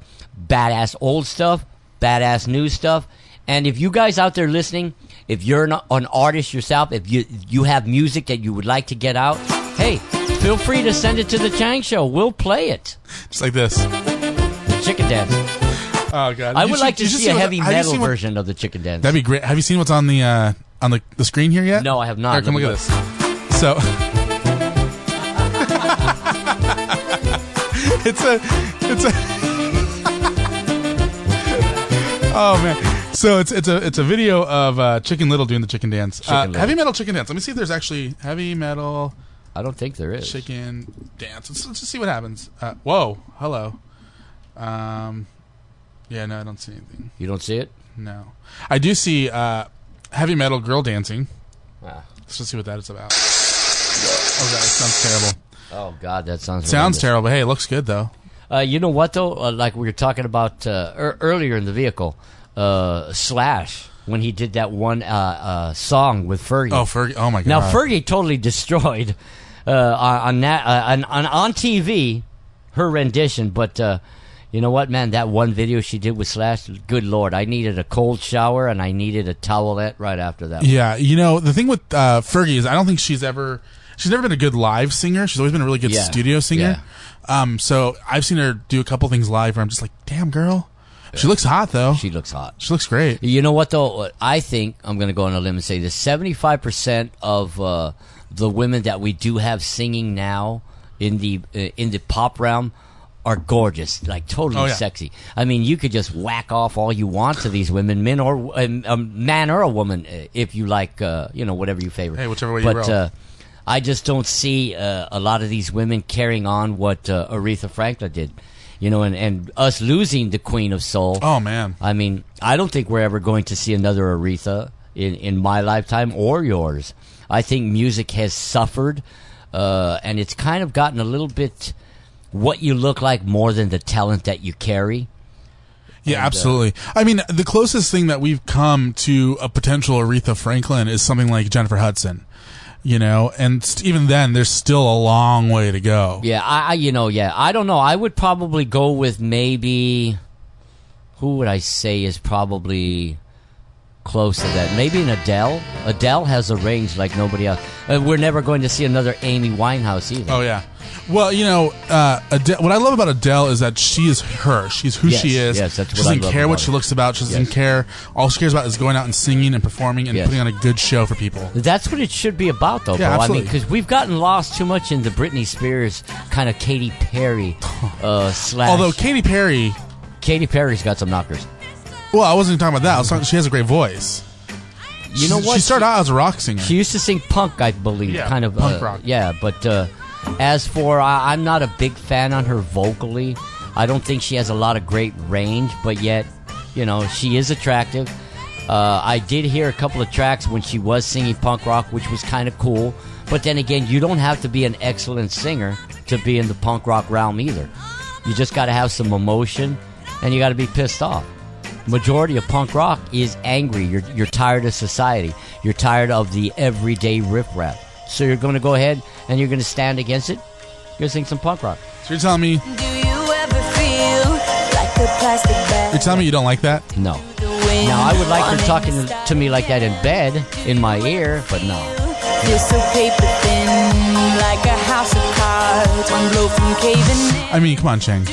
badass old stuff, badass new stuff. And if you guys out there listening, if you're an, an artist yourself, if you you have music that you would like to get out, hey, feel free to send it to the Chang Show. We'll play it. Just like this. Chicken dance. Oh god! I You would should- like to see a heavy you metal seen what- version of the chicken dance. That'd be great. Have you seen what's on the uh, on the, the screen here yet? No, I have not. Here, come look at this. So it's a it's a oh man. So it's it's a it's a video of uh, Chicken Little doing the chicken dance. Chicken uh, Little. Heavy metal chicken dance. Let me see if there's actually heavy metal I don't think there is. chicken dance. Let's, let's just see what happens. Uh, whoa, hello. Um, yeah, no, I don't see anything. You don't see it? No, I do see uh, heavy metal girl dancing. Ah. Let's just see what that is about. Oh, God. that sounds terrible. Oh God, that sounds Sounds horrendous. terrible. Hey, it looks good though. Uh, you know what though? Uh, like we were talking about uh, er- earlier in the vehicle, uh, Slash when he did that one uh, uh, song with Fergie. Oh, Fergie. Oh my god. Now Fergie totally destroyed uh, on that, on on on TV, her rendition. But uh, you know what, man? That one video she did with Slash, good lord, I needed a cold shower and I needed a towelette right after that. Yeah, you know the thing with uh, Fergie is I don't think she's ever she's never been a good live singer. She's always been a really good Yeah. studio singer. Um, so I've seen her do a couple things live where I'm just like, damn girl, she looks hot though. She looks hot. She looks great. You know what though? I think I'm going to go on a limb and say this: 75 percent of uh, the women that we do have singing now in the uh, in the pop realm are gorgeous, like totally Oh, yeah. sexy. I mean, you could just whack off all you want to these women, men or um, a man or a woman, uh, if you like, uh, you know, whatever you favor. Hey, whichever way you but, roll. Uh, I just don't see uh, a lot of these women carrying on what uh, Aretha Franklin did. You know, and, and us losing the Queen of Soul. Oh man, I mean, I don't think we're ever going to see another Aretha in, in my lifetime or yours. I think music has suffered, uh, and it's kind of gotten a little bit what you look like more than the talent that you carry. Yeah, And, uh, absolutely. I mean, the closest thing that we've come to a potential Aretha Franklin is something like Jennifer Hudson. You know, and even then, there's still a long way to go. Yeah, I, you know, yeah, I don't know. I would probably go with maybe who would I say is probably close to that? Maybe an Adele. Adele has a range like nobody else. Uh, we're never going to see another Amy Winehouse either. Oh yeah. Well, you know, uh, Adele, what I love about Adele is that she is her. She's who Yes, she is. yes, that's she what I doesn't love care what she looks about. She doesn't Yes. care. All she cares about is going out and singing and performing and Yes. putting on a good show for people. That's what it should be about, though, Yeah. I mean, because we've gotten lost too much in the Britney Spears kind of Katy Perry uh, slash. Although Katy Perry, Katy Perry's got some knockers. Well, I wasn't even talking about that. I was talking, she has a great voice. You know what? She started out as a rock singer. She used to sing punk, I believe, Yeah, kind of punk uh, rock. Yeah, but uh, as for I, I'm not a big fan on her vocally. I don't think she has a lot of great range, but yet, you know, she is attractive. Uh, I did hear a couple of tracks when she was singing punk rock, which was kind of cool. But then again, you don't have to be an excellent singer to be in the punk rock realm either. You just got to have some emotion, and you got to be pissed off majority of punk rock is angry. You're you're tired of society. You're tired of the everyday riffraff. So you're going to go ahead and you're going to stand against it. You're going to sing some punk rock. So you're telling me Do you ever feel like a plastic bag? you're telling me you don't like that? No. Now I would like her talking to me like that in bed, in my ear, but no. Feel so paper thin, like a house of cards, one blow from caving. I mean, come on, Chang.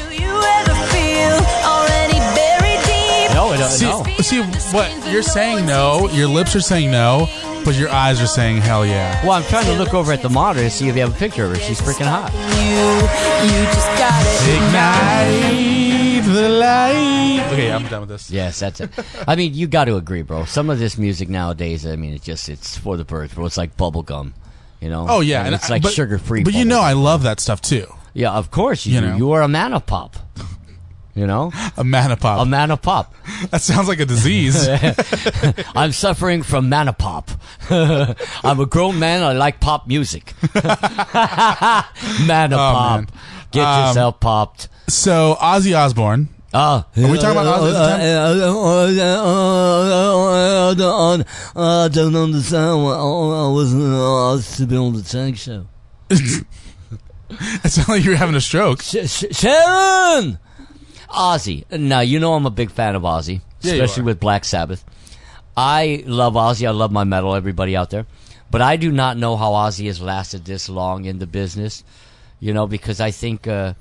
Deep? No, it, See, no. see what you're saying? No, your lips are saying no, but your eyes are saying hell yeah. Well, I'm trying to look over at the monitor to see if you have a picture of her. She's freaking hot. You, you just gotta Ignite the light. Okay, I'm done with this. Yes, that's it. I mean, you got to agree, bro. Some of this music nowadays, I mean, it's just it's for the birds, bro. It's like bubble gum, you know. Oh yeah, And and it's I- like sugar free. But you know, I love that stuff too. yeah, of course you, You do. know. You are a man of pop. You know, A mana pop. a man of pop. that sounds like a disease. I'm suffering from manopop. I'm a grown man. I like pop music. manopop. Oh. Get Um, yourself popped. so Ozzy Osbourne. Oh, Are we talking about Ozzy I don't understand why I wasn't asked to be on the tank show. It sounded like you were having a stroke. Sh- Sh- Sharon! Ozzy. Now, you know I'm a big fan of Ozzy, Yeah, especially with Black Sabbath. I love Ozzy. I love my metal, everybody out there. But I do not know how Ozzy has lasted this long in the business, you know, because I think uh,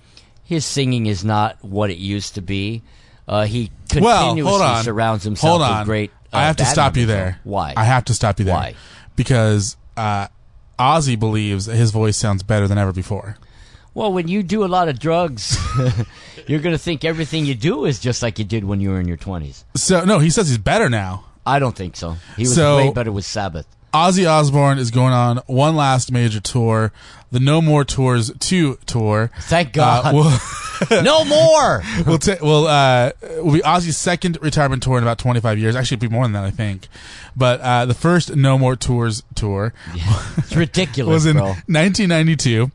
his singing is not what it used to be. Uh, he Well, continuously on. surrounds himself Hold with great. Uh, I have to stop you there. Why? I have to stop you there. Why? Because uh, Ozzy believes his voice sounds better than ever before. Well, when you do a lot of drugs, you're going to think everything you do is just like you did when you were in your 20s. So no, he says he's better now. I don't think so. He was So- way better with Sabbath. Ozzy Osbourne is going on one last major tour, the No More Tours 2 tour. Thank Uh, God. we'll, no more. we'll, ta- we'll, uh, will be Ozzy's second retirement tour in about 25 years. Actually, it'll be more than that, I think. But uh, the first No More Tours tour It's ridiculous, was in bro. 1992.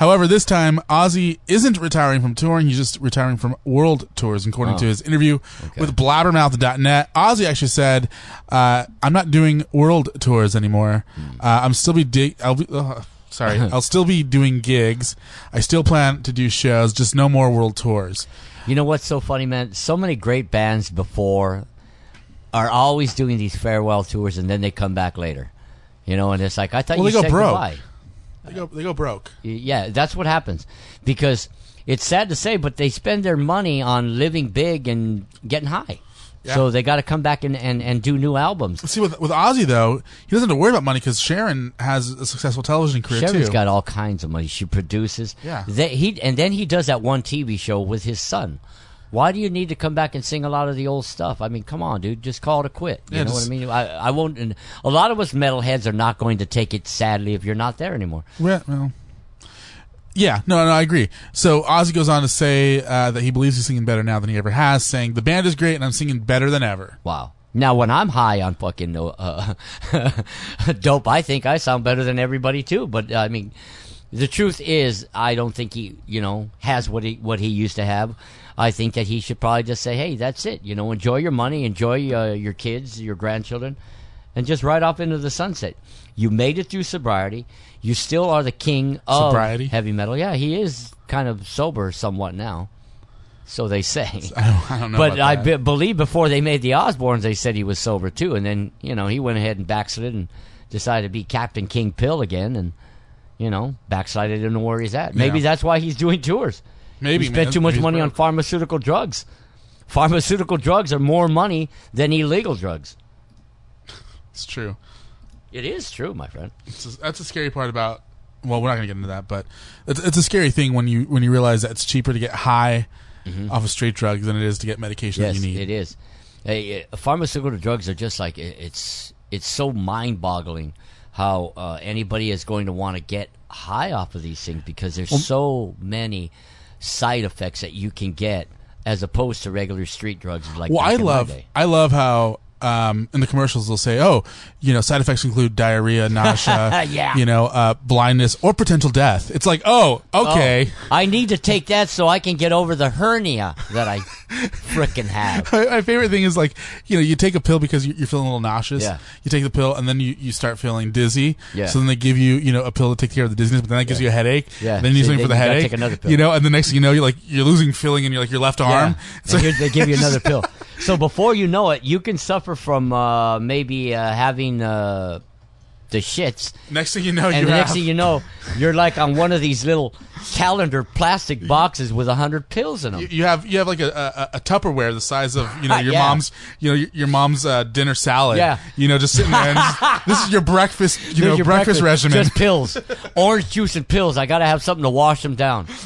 However, this time Ozzy isn't retiring from touring; he's just retiring from world tours, according Oh. to his interview with Blabbermouth.net. Ozzy actually said, uh, "I'm not doing world tours anymore. Hmm. Uh, I'm still be dig. I'll be." Uh, sorry, I'll still be doing gigs. I still plan to do shows, just no more world tours. You know what's so funny, man? So many great bands before are always doing these farewell tours, and then they come back later. You know, and it's like I thought Well, you they go said broke. goodbye. They go, they go broke. Yeah, that's what happens because it's sad to say, but they spend their money on living big and getting high. Yeah. So they got to come back and, and, and do new albums. See, with with Ozzy though, he doesn't have to worry about money because Sharon has a successful television career Sharon's too. got all kinds of money. She produces. Yeah. They, he and then he does that one TV show with his son. Why do you need to come back and sing a lot of the old stuff? I mean, come on, dude, just call it a quit. You Yeah, know what I mean? I, I won't. And a lot of us metalheads are not going to take it sadly if you're not there anymore. Yeah, well, yeah, no, no, I agree. So Ozzy goes on to say uh, that he believes he's singing better now than he ever has, saying the band is great and I'm singing better than ever. Wow. Now, when I'm high on fucking uh, dope, I think I sound better than everybody too. But I mean, the truth is, I don't think he, you know, has what he what he used to have. I think that he should probably just say, "Hey, that's it. You know, enjoy your money, enjoy uh, your kids, your grandchildren, and just ride off into the sunset." You made it through sobriety. You still are the king of Sobriety? heavy metal. Yeah, he is kind of sober somewhat now. So they say. I don't, I don't know. But I be- believe before they made the Osbournes, they said he was sober too, and then you know he went ahead and backslid and decided to be Captain King Pill again, and you know backslided into where he's at. Maybe Yeah. that's why he's doing tours. Maybe, he spent man. too much he's money on pharmaceutical drugs. Pharmaceutical drugs are more money than illegal drugs. it's true. It is true, my friend. It's a, that's the scary part about. Well, we're not going to get into that, but it's, it's a scary thing when you when you realize that it's cheaper to get high off of straight drugs than it is to get medication Mm-hmm. Yes, that you need. it is. Hey, pharmaceutical drugs are just like it's it's so mind-boggling how uh, anybody is going to want to get high off of these things because there's so many side effects that you can get as opposed to regular street drugs like well, I love. I love how um, in the commercials they'll say, "Oh, you know, side effects include diarrhea, nausea, Yeah. you know, uh, blindness, or potential death." It's like, oh, okay. Oh, I need to take that so I can get over the hernia that I frickin' have. My, my favorite thing is like, you know, you take a pill because you- you're feeling a little nauseous. Yeah. You take the pill and then you, you start feeling dizzy. Yeah. So then they give you, you know, a pill to take care of the dizziness, but then that gives you a headache. Yeah. Then you need So something for the headache. take another pill. You know, and the next thing you know, you're like you're losing feeling in your like your left arm. Yeah. And here they give you another pill. So before you know it, you can suffer from uh, maybe uh, having uh, the shits. Next thing you know, and you the next thing you know, you're like on one of these little calendar plastic boxes with a hundred pills in them. You- You have you have like a, a, a Tupperware the size of you know your Yeah. mom's you know your, your mom's uh, dinner salad. Yeah. You know, just sitting there. And just- this is your breakfast. You know, your breakfast, regimen. Just pills, orange juice and pills. I gotta have something to wash them down.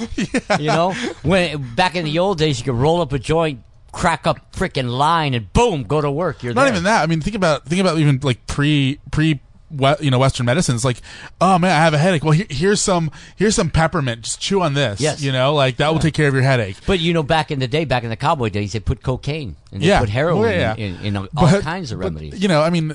You know, when back in the old days, you could roll up a joint, crack up frickin' line, and boom, go to work. You're Not there. even that. I mean, think about think about even like pre pre you know Western medicine. It's like, oh man, I have a headache. Well, here, here's some here's some peppermint. Just chew on this. Yes. You know, like that will take care of your headache. But you know, back in the day, back in the cowboy days, they put cocaine and they yeah. put heroin Well, yeah. in, in, in all But- kinds of but, remedies. you know, I mean,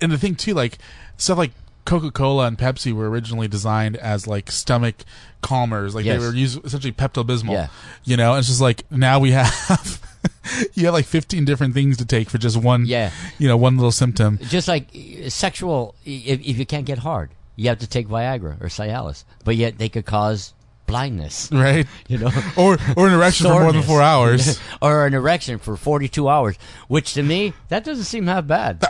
and the thing too, like stuff like Coca Cola and Pepsi were originally designed as like stomach calmers. Like Yes. they were used essentially Pepto Bismol. Yeah. You know, it's just like now we have. you have like 15 different things to take for just one Yeah. you know one little symptom Just like uh, sexual, if, if you can't get hard, you have to take Viagra or Cialis. But yet they could cause blindness. right You know, or or an erection for more than four hours or an erection for 42 hours, which to me, that doesn't seem half bad.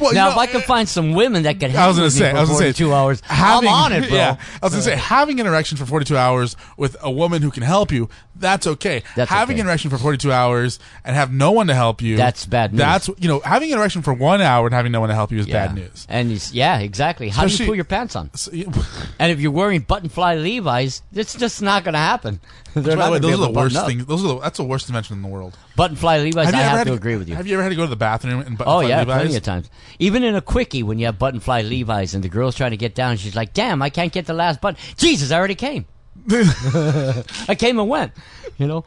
well, you now, know, if I could find some women that could I was gonna me say, for I was gonna say, 42 hours, having, I'm on it, bro. Yeah, I was gonna say, having an erection for 42 hours with a woman who can help you, that's okay. That's having okay. an erection for 42 hours and have no one to help you, That's bad news. That's you know, having an erection for one hour and having no one to help you is Yeah. bad news. And yeah, exactly. How do you pull your pants on? So, you- And if you're wearing button fly Levi's, it's just not going to happen. They're not way, those are the worst up. things. Those are the, that's the worst invention in the world. Button fly Levi's, I have had to agree with you. Have you ever had to go to the bathroom and button Oh fly yeah, Levi's? plenty of times. Even in a quickie, when you have button fly Levi's and the girl's trying to get down, she's like, "Damn, I can't get the last button." Jesus, I already came. I came and went. You know,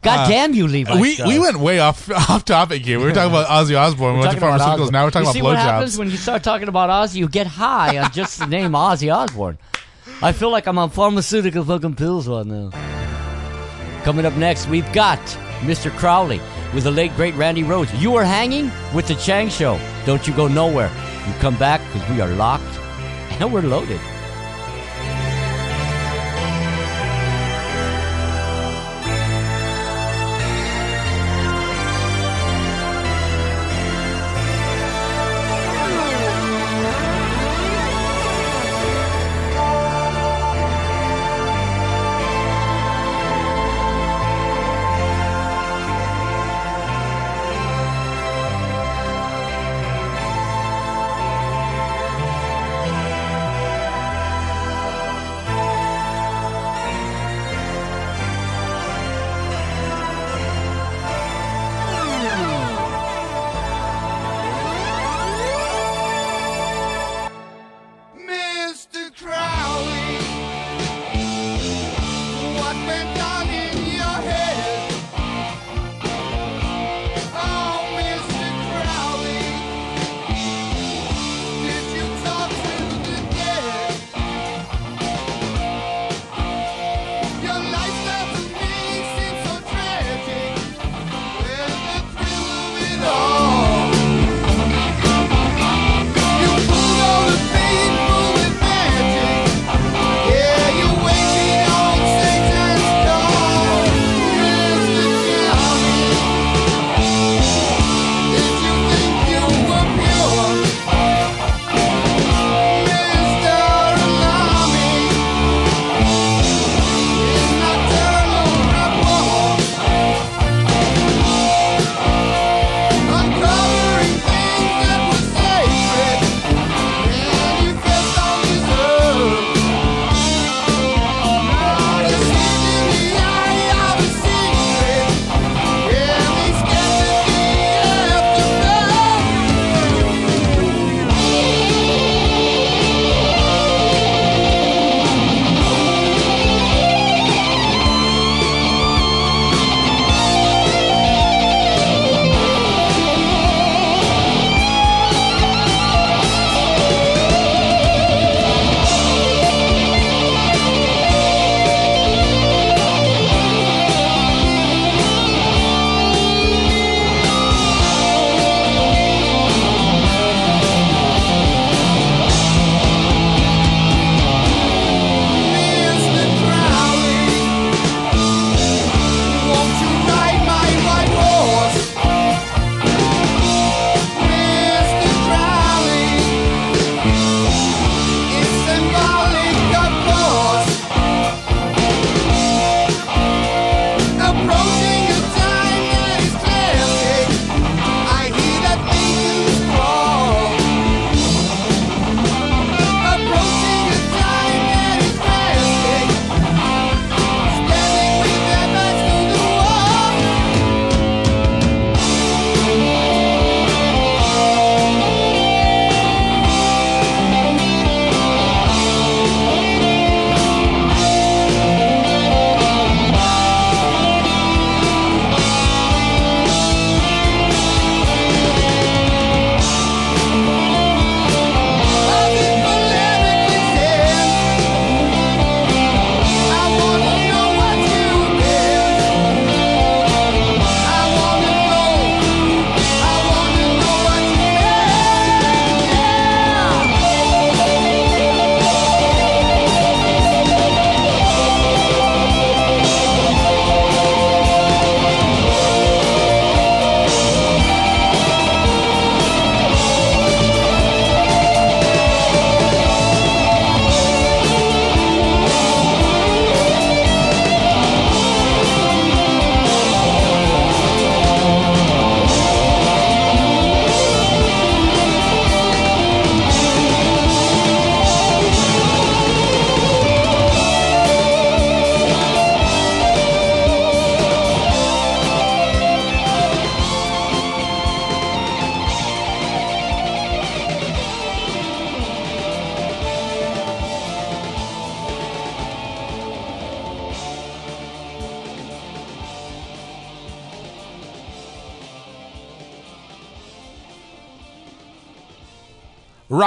God damn you, Levi's. Uh, We style. we went way off off topic here. We were talking about Ozzy Osbourne. We We're went to pharmaceuticals. Osbourne. Now we're talking you see about what happens blowjobs. when you start talking about Ozzy? You get high on just the name Ozzy Osbourne. I feel like I'm on pharmaceutical fucking pills right now. Coming up next, we've got Mr. Crowley with the late great Randy Rhoads. You are hanging with the Chang Show. Don't you go nowhere. You come back because we are locked and we're loaded.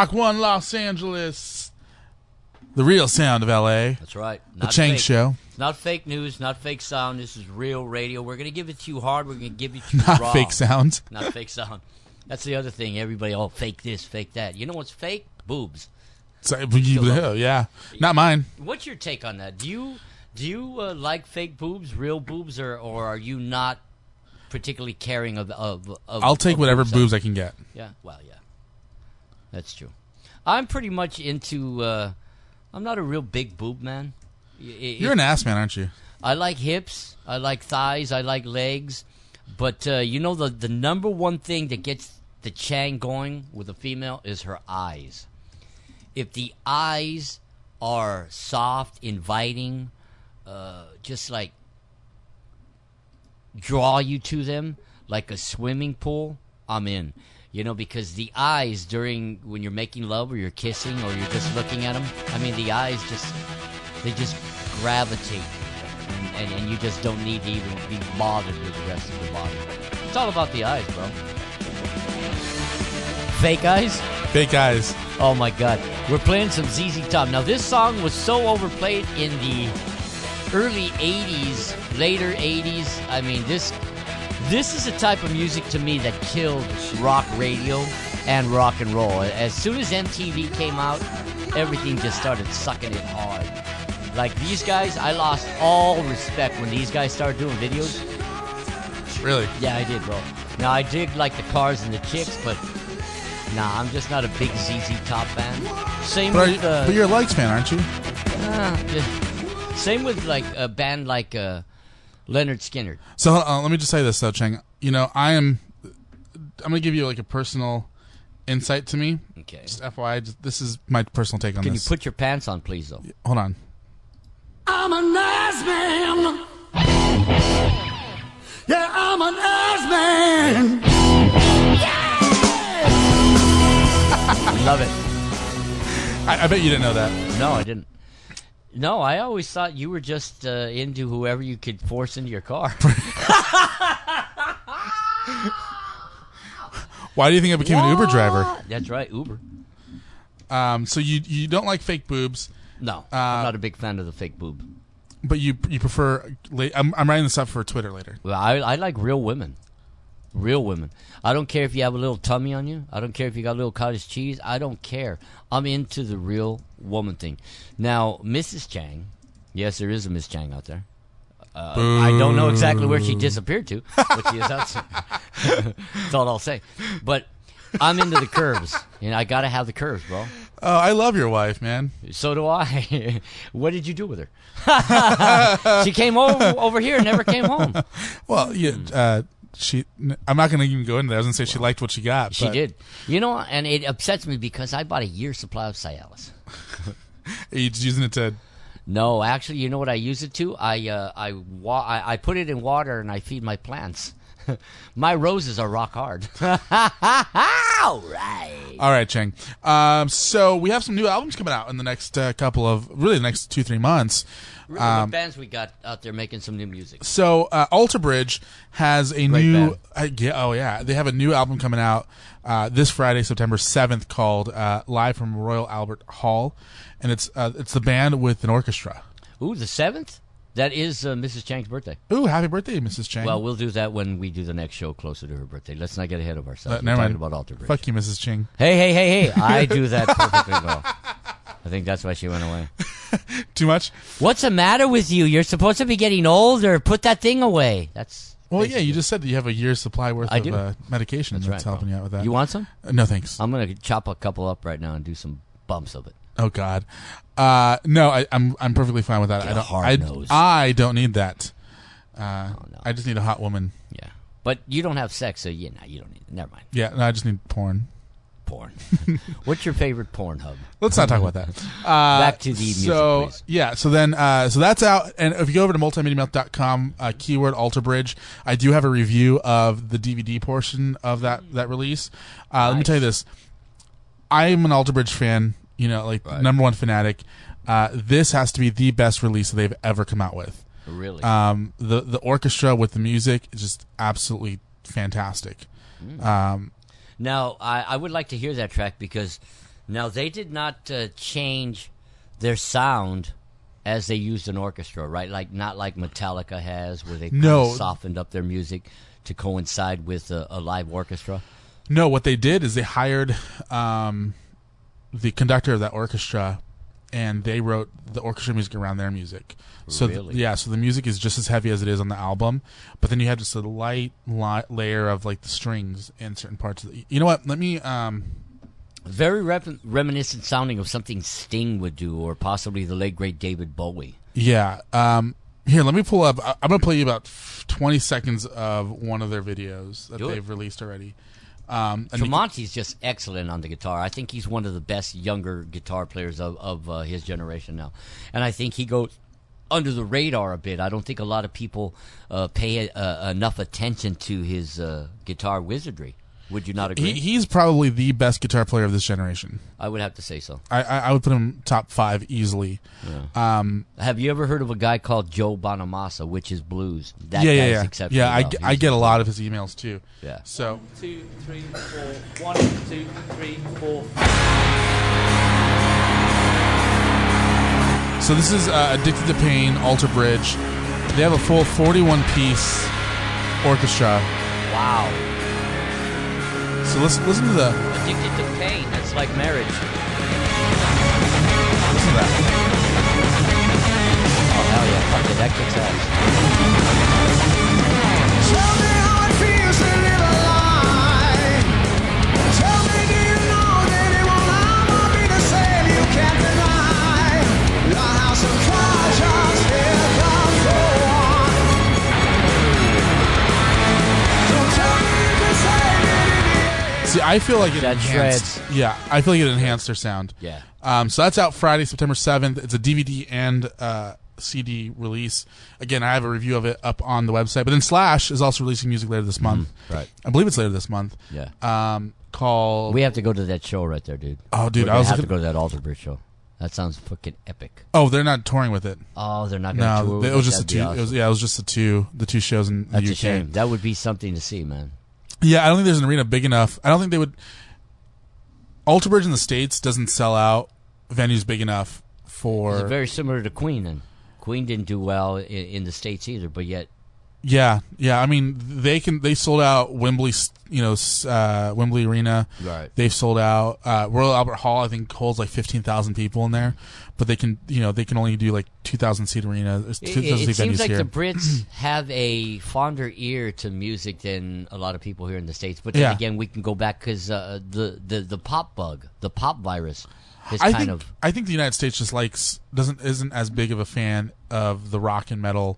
Rock One Los Angeles. The real sound of LA. That's right. The Chang fake. Show. It's not fake news, not fake sound. This is real radio. We're going to give it to you hard. We're going to give it to you Not raw. fake sound. Not fake sound. That's the other thing. Everybody, oh, fake this, fake that. You know what's fake? Boobs. So, yeah. Not mine. What's your take on that? Do you do you uh, like fake boobs, real boobs, or or are you not particularly caring of of? of I'll take of whatever boobs I can get. Yeah, well, yeah, that's true. I'm pretty much into. Uh, I'm not a real big boob man. Y- You're an ass man, aren't you? I like hips. I like thighs. I like legs. But uh, you know the the number one thing that gets the Chang going with a female is her eyes. If the eyes are soft, inviting, uh, just like draw you to them like a swimming pool, I'm in. You know, because the eyes during when you're making love or you're kissing or you're just looking at them, I mean, the eyes just they just gravitate, and, and, and you just don't need to even be bothered with the rest of the body. It's all about the eyes, bro. Fake eyes. Fake eyes. Oh my God, we're playing some ZZ Top. Now this song was so overplayed in the early '80s, later '80s. I mean, this this is the type of music to me that killed rock radio and rock and roll. As soon as MTV came out, everything just started sucking it hard. Like these guys, I lost all respect when these guys started doing videos. Really? Yeah, I did, bro. Now I dig like the cars and the chicks, but nah, I'm just not a big ZZ Top fan. Same But, with uh, but you're a Likes fan, aren't you? uh, yeah. same with like a band like uh, Lynyrd Skynyrd. So uh, let me just say this though, Chang. You know, I am. I'm gonna give you like a personal insight to me. Okay. Just FYI, just, this is my personal take on this. Can you put your pants on, please, though? Hold on. I'm a nice man. Yeah, I'm a nice man. Yeah. Love it. I, I bet you didn't know that. No, I didn't. No, I always thought you were just uh, into whoever you could force into your car. Why do you think I became an Uber driver? That's right, Uber. Um, so you you don't like fake boobs, No, Uh, I'm not a big fan of the fake boob. but you you prefer. la- I'm, I'm writing this up for Twitter later. Well, I, I like real women. Real women. I don't care if you have a little tummy on you. I don't care if you got a little cottage cheese. I don't care. I'm into the real woman thing. Now, Mrs. Chang, yes, there is a Miss Chang out there. Uh, I don't know exactly where she disappeared to, but she is out. That's all I'll say. But I'm into the curves. and I got to have the curves, bro. Oh, I love your wife, man. So do I. what did you do with her? she came over, over here and never came home. Well, yeah, uh, she. I'm not going to even go into that. I was to say she liked what she got. She but did. You know, and it upsets me because I bought a year's supply of Cialis. Are you just using it to? No, actually, you know what I use it to? I uh, I, wa- I I put it in water and I feed my plants. my roses are rock hard. All right. All right, Chang. Um, so we have some new albums coming out in the next uh, couple of really the next two three months. Really, Um, bands we got out there making some new music? So uh, Alter Bridge has a Great new. Uh, yeah, oh yeah, they have a new album coming out uh, this Friday, September seventh, called uh, "Live from Royal Albert Hall," and it's uh, it's the band with an orchestra. Ooh, the seventh. That is uh, Mrs. Chang's birthday. Ooh, happy birthday, Mrs. Chang. Well, we'll do that when we do the next show closer to her birthday. Let's not get ahead of ourselves. Uh, We're never talking mind. about Alter Bridge. Fuck you, Mrs. Chang. Hey, hey, hey, hey! I do that perfectly well. I think that's why she went away. Too much? What's the matter with you? You're supposed to be getting older. Put that thing away. That's Well, yeah, you just said that you have a year's supply worth I of do. Uh, medication that's, right, helping you out with that. You want some? Uh, no, thanks. I'm gonna chop a couple up right now and do some bumps of it. Oh God, uh, no, I, I'm I'm perfectly fine with that. Get I don't. hard I, nose. I don't need that. Uh, Oh, no. I just need a hot woman. Yeah, but you don't have sex, so yeah, no, you don't need. Never mind. Yeah, no, I just need porn. Porn. What's your favorite porn hub? Let's not talk about that. Uh, Back to the music, So please. yeah, so then uh, so that's out, and if you go over to multimediamelt.com, uh, keyword Alter Bridge, I do have a review of the DVD portion of that that release. Uh, Let me tell you this: I am an Alter Bridge fan. You know, like number one fanatic. Uh, this has to be the best release that they've ever come out with. Really? Um, the the orchestra with the music is just absolutely fantastic. Mm. Um, now, I, I would like to hear that track because Now they did not uh, change their sound as they used an orchestra, right? Like not like Metallica has, where they No. softened up their music to coincide with a, a live orchestra. No, what they did is they hired um, the conductor of that orchestra, and they wrote the orchestra music around their music. So Really? yeah, so the music is just as heavy as it is on the album, but then you have just a light li- layer of like the strings in certain parts of the. You know what? Let me. Um, Very rep- reminiscent sounding of something Sting would do, or possibly the late great David Bowie. yeah. Um, here, let me pull up. I- I'm gonna play you about 20 seconds of one of their videos that Do they've released already. Um, Tremonti's just excellent on the guitar. I think he's one of the best younger guitar players of, of uh, his generation now. And I think he goes under the radar a bit. I don't think a lot of people uh, pay uh, enough attention to his uh, guitar wizardry. Would you not agree? he, he's probably the best guitar player of this generation. I would have to say so. I, I, I would put him top five easily. Um, Have you ever heard of a guy called Joe Bonamassa, which is blues? That yeah, yeah, guy's yeah. exceptional. Yeah, I, well. ge- He's I get a lot of his emails too. Yeah. So Two, three, four. One, two, three, four. So this is uh, Addicted to Pain, Alter Bridge. They have a full 41 piece orchestra. Wow. So listen, listen to the Addicted to pain. That's like marriage. listen to that. Oh, hell yeah. Fuck it. That kicks ass. See, I feel like it enhanced. shreds. Yeah, I feel like it enhanced their sound. Yeah. Um, so that's out Friday, September 7th. It's a DVD and uh, CD release. Again, I have a review of it up on the website. But then Slash is also releasing music later this month. Mm-hmm. right. I believe it's later this month. Yeah. Um, called. We have to go to that show right there, dude. Oh, dude, I gonna was have looking- to go to that Alter Bridge show. That sounds fucking epic. oh, they're not touring with it. Oh, they're not going to No, tour. it was with just the That'd two. be awesome. It was yeah, it was just the two. The two shows in That's the a shame. That would be something to see, man. Yeah, I don't think there's an arena big enough. I don't think they would. Alter Bridge in the states doesn't sell out venues big enough for. It's very similar to Queen, and Queen didn't do well in, in the states either. But yet, yeah, yeah. I mean, they can. They sold out Wembley. You know, uh, Wembley Arena. Right. They've sold out uh, Royal Albert Hall. I think holds like fifteen thousand people in there, but they can. You know, they can only do like two thousand seat arena. It, it seems like here. the Brits have a fonder ear to music than a lot of people here in the states. But then Yeah. again, we can go back because uh, the, the the pop bug, the pop virus, is I kind think of I think the United States just likes doesn't isn't as big of a fan of the rock and metal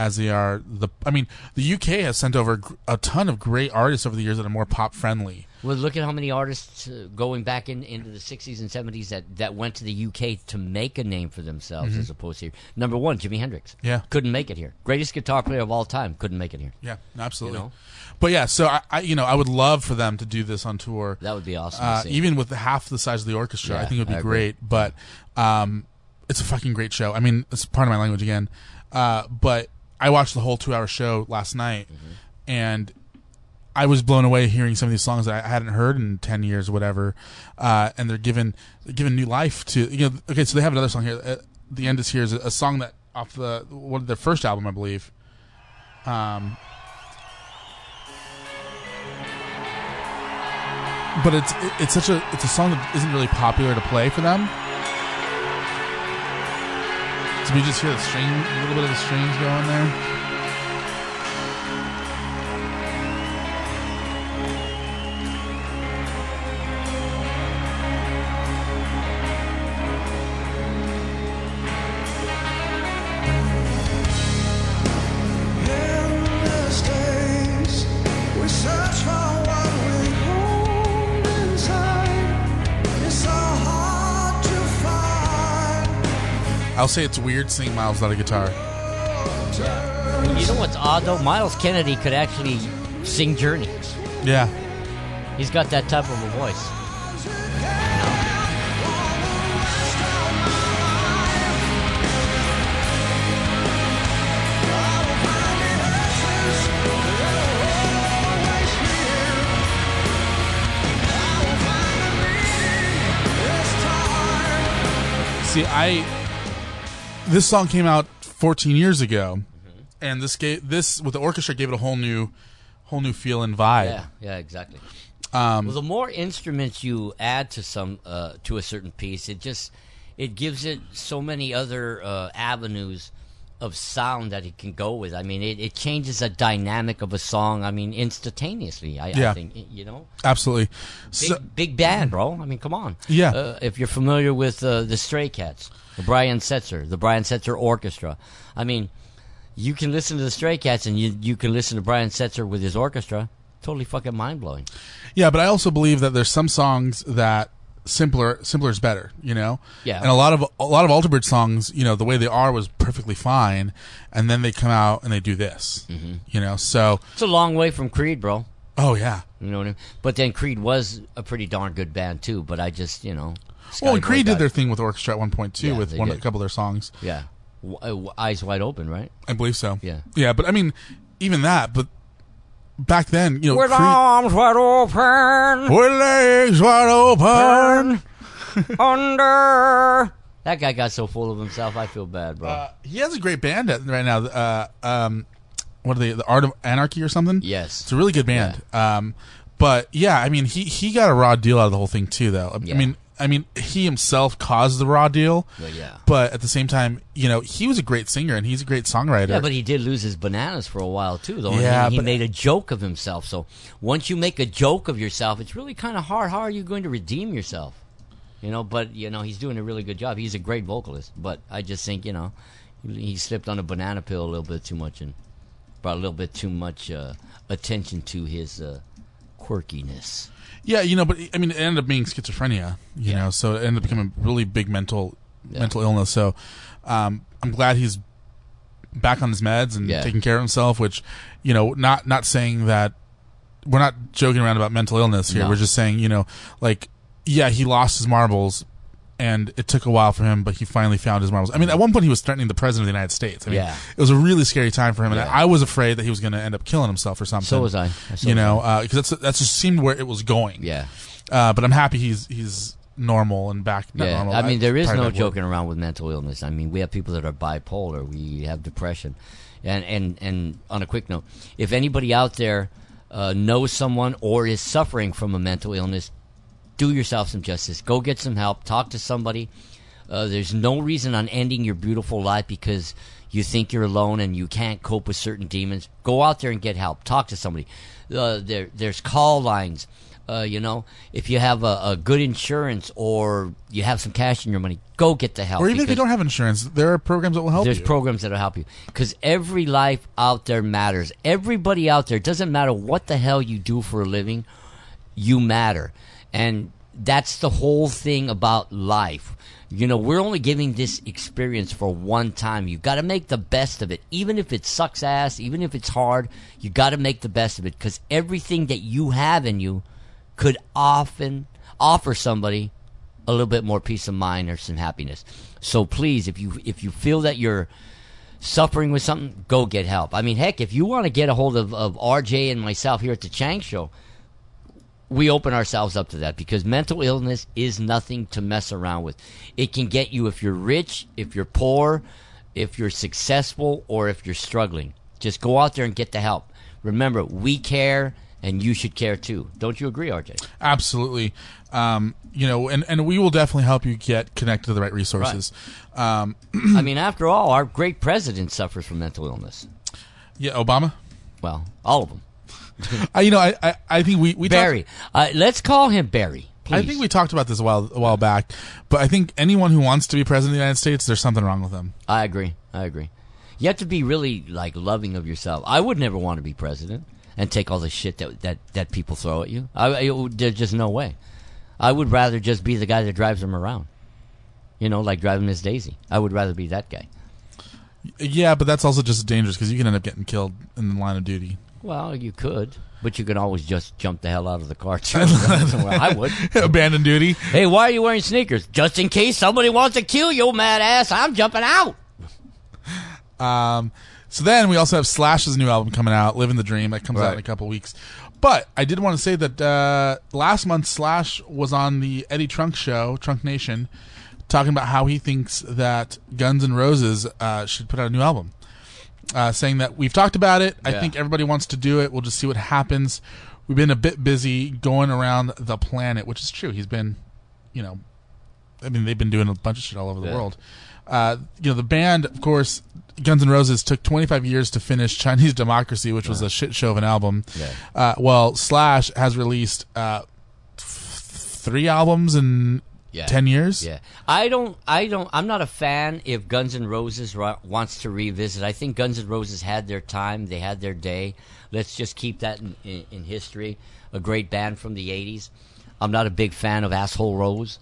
as they are the. I mean, the UK has sent over a ton of great artists over the years that are more pop friendly. Well, look at how many artists uh, going back in, into the 60s and 70s that, that went to the UK to make a name for themselves Mhm. as opposed to here. Number one, Jimi Hendrix. Yeah. Couldn't make it here. Greatest guitar player of all time. Couldn't make it here. Yeah, absolutely. You know? But yeah, so I, I, you know, I would love for them to do this on tour. That would be awesome to Uh, see. even with half the size of the orchestra, I think it would be I agree. great. But um, it's a fucking great show. I mean, it's part of my language again. Uh, but I watched the whole two-hour show last night, Mm-hmm. and I was blown away hearing some of these songs that I hadn't heard in ten years, or whatever. Uh, and they're given they're given new life to you know. Okay, so they have another song here. Uh, the end is here is a, a song that off the one of their first album, I believe. Um, but it's it's such a it's a song that isn't really popular to play for them. So we just hear the string, a little bit of the strings going there. Say it's weird seeing Myles without a guitar. You know what's odd though? Myles Kennedy could actually sing Journey. Yeah. He's got that type of a voice. See, I this song came out 14 years ago, Mm-hmm. and this gave this with the orchestra gave it a whole new, whole new feel and vibe. Yeah, yeah, exactly. Um, well, the more instruments you add to some uh, to a certain piece, it just it gives it so many other uh, avenues of sound that it can go with. I mean, it, it changes the dynamic of a song. I mean, instantaneously. I, Yeah. I think you know. Absolutely. Big, So, big band, bro. I mean, come on. Yeah. Uh, if you're familiar with uh, the Stray Cats, the Brian Setzer, the Brian Setzer Orchestra, I mean, you can listen to the Stray Cats and you you can listen to Brian Setzer with his orchestra. Totally fucking mind blowing. yeah, but I also believe that there's some songs that simpler simpler is better. You know. Yeah. And a lot of a lot of Alter Bridge songs, you know, the way they are was perfectly fine, and then they come out and they do this. Mm-hmm. You know. So. It's a long way from Creed, bro. Oh yeah. You know what I mean? But then Creed was a pretty darn good band too. But I just, you know. Well, and Creed did their thing with orchestra at one point too, Yeah, with one did. a couple of their songs. Yeah. Uh, w- eyes wide open, right? I believe so. Yeah. Yeah, but I mean, even that. But back then, you know, With Creed, arms wide open, with legs wide open. under. That guy got so full of himself. I feel bad, bro. Uh, he has a great band at- right now. Uh, um, what are they? The Art of Anarchy or something? Yes. it's a really good band. Um, but yeah, I mean, he he got a raw deal out of the whole thing too, though. I Yeah. mean, I mean, he himself caused the raw deal. Well, yeah. But at the same time, you know, he was a great singer and he's a great songwriter. Yeah, but he did lose his bananas for a while too, though. Yeah, he, he but- made a joke of himself. So once you make a joke of yourself, it's really kind of hard. How are you going to redeem yourself? You know, but you know he's doing a really good job. He's a great vocalist, but I just think you know he, slipped on a banana pill a little bit too much and brought a little bit too much uh, attention to his uh, quirkiness. Yeah, you know, but I mean, it ended up being schizophrenia. You know, so it ended up becoming a really big mental mental illness. So um, I'm glad he's back on his meds and Yeah. taking care of himself. Which, you know, not not saying that we're not joking around about mental illness here. No. We're just saying, you know, like yeah, he lost his marbles. And it took a while for him, but he finally found his marbles. I mean, at one point he was threatening the president of the United States. I mean, Yeah. it was a really scary time for him, and Yeah. I was afraid that he was going to end up killing himself or something. So was I. So you know, because that's that's just seemed where it was going. Yeah. Uh, but I'm happy he's he's normal and back. Yeah, normal. I mean, there is no word. joking around with mental illness. I mean, we have people that are bipolar. We have depression, and and and on a quick note, if anybody out there uh, knows someone or is suffering from a mental illness, do yourself some justice. Go get some help. Talk to somebody. Uh, there's no reason on ending your beautiful life because you think you're alone and you can't cope with certain demons. Go out there and get help. Talk to somebody. Uh, there, there's call lines. Uh, you know, if you have a, a good insurance or you have some cash in your money, go get the help. Or even if you don't have insurance, there are programs that will help there's you. programs that'll help you because every life out there matters. Everybody out there doesn't matter what the hell you do for a living, you matter, and that's the whole thing about life. You know, we're only giving this experience for one time. You've got to make the best of it, even if it sucks ass, even if it's hard. You got to make the best of it because everything that you have in you could often offer somebody a little bit more peace of mind or some happiness. So please, if you if you feel that you're suffering with something, go get help. I mean, heck, if you want to get a hold of, of RJ and myself here at the Chang Show, we open ourselves up to that because mental illness is nothing to mess around with. It can get you if you're rich, if you're poor, if you're successful, or if you're struggling. Just go out there and get the help. Remember, we care and you should care too. Don't you agree, RJ? Absolutely. Um, you know, and, and we will definitely help you get connected to the right resources. Um, I mean, after all, our great president suffers from mental illness. yeah, Obama. Well, all of them. I, you know, I, I, I think we, we talked- Barry. Uh, let's call him Barry. Please. I think we talked about this a while a while back, but I think anyone who wants to be president of the United States, there's something wrong with them. I agree. I agree. You have to be really like loving of yourself. I would never want to be president and take all the shit that that, that people throw at you. I, I- there's just no way. I would rather just be the guy that drives them around. You know, like driving Miss Daisy. I would rather be that guy. Yeah, but that's also just dangerous because you can end up getting killed in the line of duty. Well, you could, but you can always just jump the hell out of the car. well, I would. Abandon duty. Hey, why are you wearing sneakers? Just in case somebody wants to kill you, mad ass. I'm jumping out. Um, so then we also have Slash's new album coming out, "Living the Dream." That comes out in a couple weeks. But I did want to say that uh, last month Slash was on the Eddie Trunk show, Trunk Nation, talking about how he thinks that Guns N' Roses uh, should put out a new album. Uh, saying that we've talked about it. I Yeah. think everybody wants to do it. We'll just see what happens. We've been a bit busy going around the planet, which is true. He's been, you know, I mean, they've been doing a bunch of shit all over the Yeah. world. Uh, you know, the band, of course, Guns N' Roses took 25 years to finish Chinese Democracy, which was a shit show of an album. Yeah. Uh, well, Slash has released uh, th- three albums in Yeah. 10 years. Yeah, I don't. I don't. I'm not a fan if Guns N' Roses ro- wants to revisit. I think Guns N' Roses had their time. They had their day. Let's just keep that in, in, in history. A great band from the '80s. I'm not a big fan of Asshole Rose.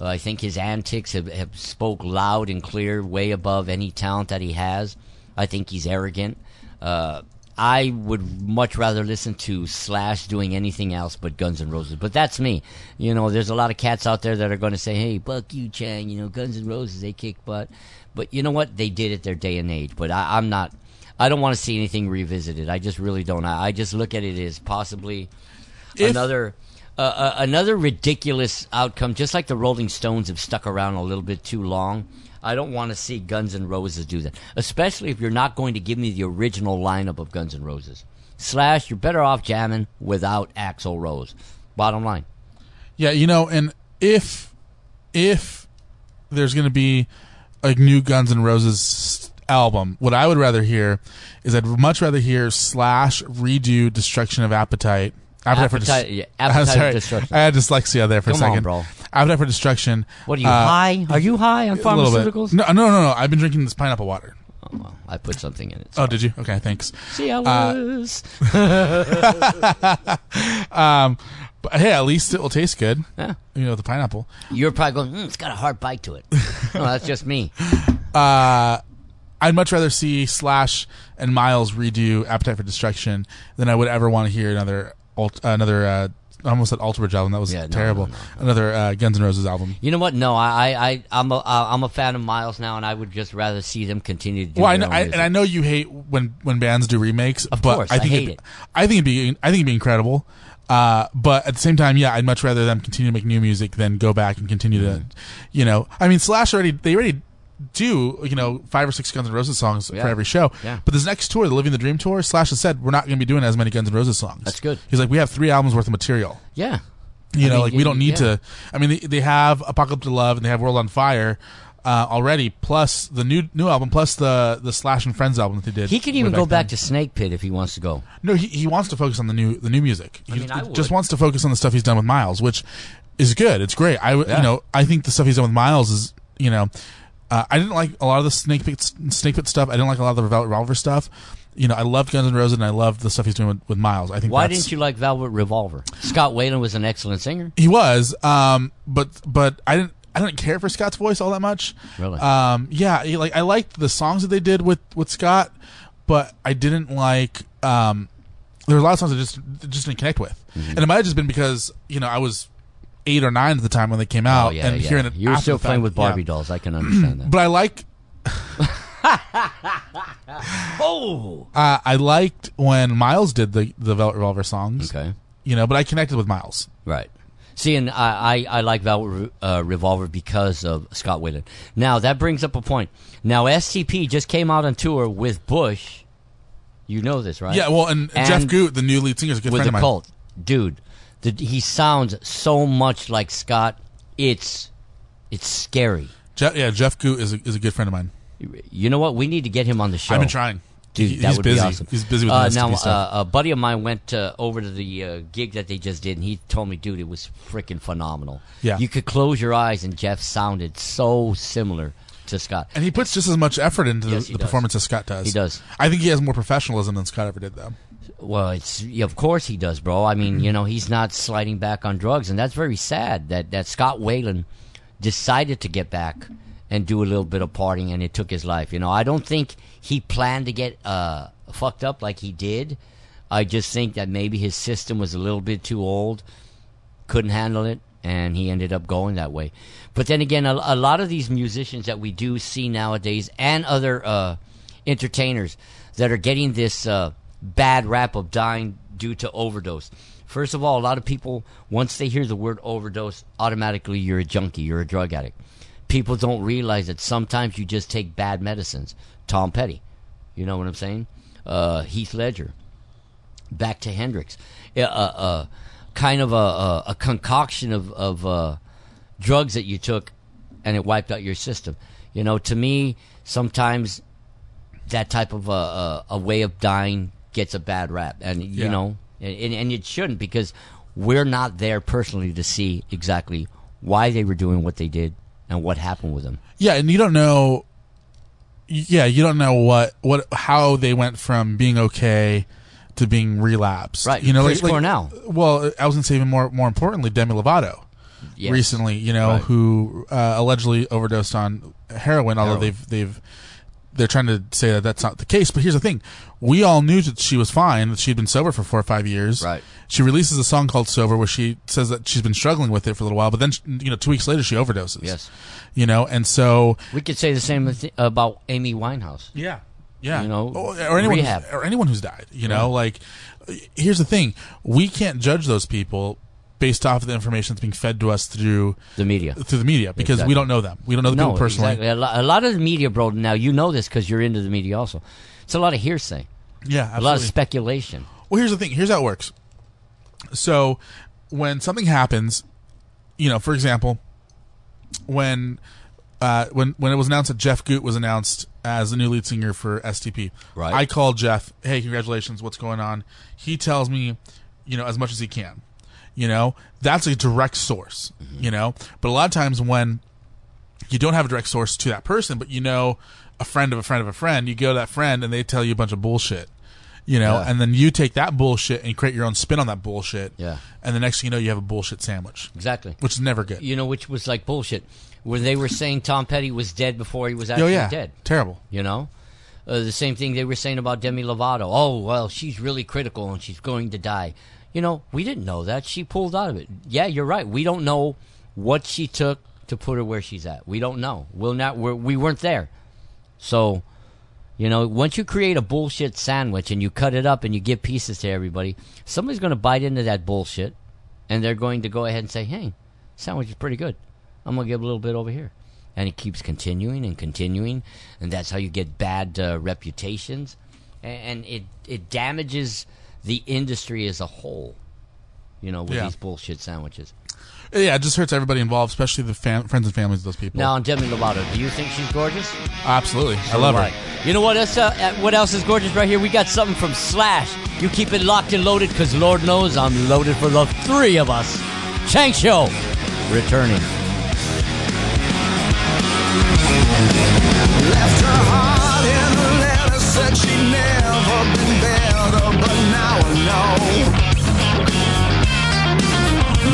Uh, I think his antics have, have spoke loud and clear, way above any talent that he has. I think he's arrogant. Uh, I would much rather listen to Slash doing anything else but Guns N' Roses. But that's me. You know, there's a lot of cats out there that are going to say, "Hey, fuck you, Chang." You know, Guns N' Roses they kick butt. But you know what? They did it their day and age. But I, I'm not. I don't want to see anything revisited. I just really don't. I, I just look at it as possibly If- another. Uh, uh, another ridiculous outcome, just like the Rolling Stones have stuck around a little bit too long. I don't want to see Guns N' Roses do that, especially if you're not going to give me the original lineup of Guns N' Roses. Slash, you're better off jamming without Axl Rose. Bottom line. Yeah, you know, and if if there's going to be a new Guns N' Roses album, what I would rather hear is I'd much rather hear Slash redo Destruction of Appetite. Appetite- for Dest- yeah, Appetite sorry. Destruction. I had dyslexia there for Come a on, second. bro. Appetite for Destruction. What are you, uh, high? Are you high on a little bit. pharmaceuticals? No, no, no, no. I've been drinking this pineapple water. Oh, well, I put something in it. Oh, did you? Okay, thanks. See how Uh, is. um, but hey, at least it will taste good. Yeah. You know, the pineapple. You're probably going, mm, it's got a hard bite to it. no, that's just me. Uh, I'd much rather see Slash and Myles redo Appetite for Destruction than I would ever want to hear another alt, another. Uh, I almost said Alter Bridge album. That was Yeah, no, terrible. no, Another uh, Guns N' Roses album. You know what? No, I, I, I I'm a, uh, I'm a fan of Myles now, and I would just rather see them continue to do Well, I their know, own I, music. and I know you hate when when bands do remakes. Of but course, I I think hate it'd- it. I think it'd be I think it'd be incredible. Uh, but at the same time, yeah, I'd much rather them continue to make new music than go back and continue to, you know, I mean, Slash already they already do you know five or six Guns N' Roses songs Yeah. for every show. Yeah. But this next tour, the Living the Dream tour, Slash has said we're not going to be doing as many Guns N' Roses songs. That's good. He's like, we have three albums worth of material. yeah. You I know, mean, like we don't need yeah. to. I mean, they, they have Apocalyptic Love and they have World on Fire uh, already, plus the new new album, plus the the Slash and Friends album that they did. He could even go back then. to Snake Pit if he wants to go. No, he, he wants to focus on the new the new music. He I mean, I just wants to focus on the stuff he's done with Myles, which is good. It's great. I Yeah. you know I think the stuff he's done with Myles is you know uh, I didn't like a lot of the Snake Pit Snake Pit stuff. I didn't like a lot of the Velvet Revolver stuff. You know, I loved Guns N' Roses and I loved the stuff he's doing with, with Myles. I think Why didn't you like Velvet Revolver? Scott Weiland was an excellent singer. He was, um, but but I didn't I didn't care for Scott's voice all that much. Really? Um, yeah, like I liked the songs that they did with with Scott, but I didn't like. Um, there were a lot of songs I just just didn't connect with, Mm-hmm. and it might have just been because you know I was eight or nine at the time when they came out, oh yeah, and yeah. hearing it. You were still playing fact, with Barbie yeah. dolls. I can understand that. But I like oh, uh, I liked when Myles did the the Velvet Revolver songs. okay, You know, but I connected with Myles. right. See, and I, I, I like Velvet Re- uh, Revolver because of Scott Weiland. Now that brings up a point. Now STP just came out on tour with Bush. You know this, right? Yeah, well, and, Jeff Gutt, the new lead singer, is a good with friend the of mine. cult, dude. The, he sounds so much like Scott. It's it's scary. Je- yeah, Jeff Gutt is a, is a good friend of mine. You know what? We need to get him on the show. I've been trying. Dude, He- that he's would busy. be awesome. He's busy with uh, the now. Uh, a buddy of mine went uh, over to the uh, gig that they just did, and he told me, "Dude, it was freaking phenomenal. Yeah. you could close your eyes, and Jeff sounded so similar to Scott. And he puts just as much effort into Yes, the, the performance as Scott does. He does. I think he has more professionalism than Scott ever did, though. Well, it's of course he does, bro. I mean, you know, he's not sliding back on drugs, and that's very sad that that Scott Weiland decided to get back and do a little bit of partying, and it took his life. You know, I don't think he planned to get uh, fucked up like he did. I just think that maybe his system was a little bit too old, couldn't handle it, and he ended up going that way. But then again, a, a lot of these musicians that we do see nowadays, and other uh, entertainers that are getting this uh, bad rap of dying due to overdose. First of all, a lot of people, once they hear the word overdose, automatically you're a junkie, you're a drug addict. people don't realize that sometimes you just take bad medicines. Tom Petty, you know what I'm saying? Uh, Heath Ledger, back to Hendrix, uh, uh, kind of a, a, a concoction of, of uh, drugs that you took, and it wiped out your system. You know, to me, sometimes that type of a, a, a way of dying gets a bad rap, and you Yeah. know, and, and it shouldn't because we're not there personally to see exactly why they were doing what they did and what happened with them. Yeah, and you don't know. Yeah, you don't know what what how they went from being okay to being relapsed. Right, You know, Chris like, like- Cornell. Well, I was gonna say even more more importantly, Demi Lovato. Yes. Recently, you know, Right. who uh, allegedly overdosed on heroin, although Heroin. they've they've they're trying to say that that's not the case. But here's the thing: we all knew that she was fine, that she'd been sober for four or five years. Right. She releases a song called "Sober," where she says that she's been struggling with it for a little while, but then you know, two weeks later, she overdoses. Yes. You know, and so We could say the same about Amy Winehouse. Yeah. Yeah, You know, or, or anyone, or anyone who's died. You know, Right. like here's the thing: we can't judge those people based off of the information that's being fed to us through the media, through the media, because we don't know them. We don't know the no, people personally. Exactly. A, lot of the media, bro. Now you know this because you're into the media also. It's a lot of hearsay. Yeah, a lot of speculation. Well, here's the thing. Here's how it works. So, when something happens, you know, for example, when uh, when when it was announced that Jeff Gutt was announced as the new lead singer for STP, Right. I called Jeff. Hey, congratulations! What's going on? He tells me, you know, as much as he can. You know, that's a direct source. Mm-hmm. You know, but a lot of times when you don't have a direct source to that person, but you know a friend of a friend of a friend, you go to that friend and they tell you a bunch of bullshit. You know, Yeah. and then you take that bullshit and create your own spin on that bullshit. Yeah. And the next thing you know, you have a bullshit sandwich. Exactly. Which is never good. You know, which was like bullshit. Where they were saying Tom Petty was dead before he was Oh, actually yeah. dead. Terrible. You know, uh, the same thing they were saying about Demi Lovato. Oh well, she's really critical and she's going to die. You know, we didn't know that she pulled out of it. Yeah, you're right. We don't know what she took to put her where she's at. We don't know. We'll not. We're, we weren't there. So, you know, once you create a bullshit sandwich and you cut it up and you give pieces to everybody, somebody's going to bite into that bullshit, and they're going to go ahead and say, "Hey, sandwich is pretty good. I'm going to give a little bit over here." And it keeps continuing and continuing, and that's how you get bad uh, reputations, A- and it it damages the industry as a whole. You know, with Yeah. these bullshit sandwiches. Yeah, it just hurts everybody involved, especially the fam- friends and families of those people. Now, on Demi Lovato, do you think she's gorgeous? Absolutely. I love do her. You know what else? Uh, uh, what else is gorgeous right here? We got something from Slash. You keep it locked and loaded, because Lord knows I'm loaded for the three of us. Chang Show returning. Left her heart in a letter, said she'd never been better, but now I know.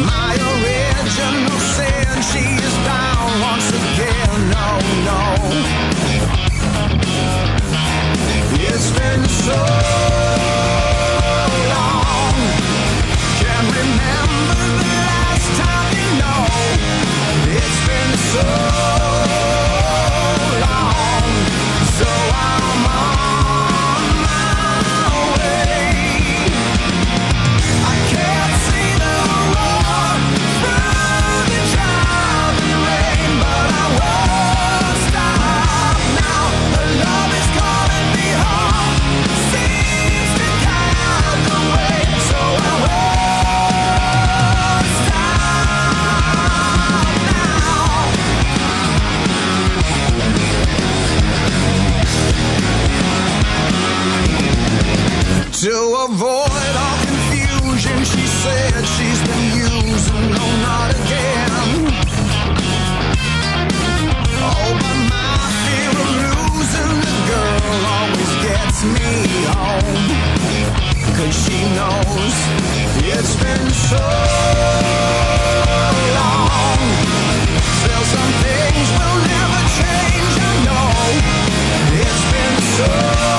My original sin, she is down once again. No, no. It's been so To avoid all confusion, she said she's been using, no, not again. Oh, but my fear of losing the girl always gets me home. Cause she knows it's been so long. Still, some things will never change, I know. It's been so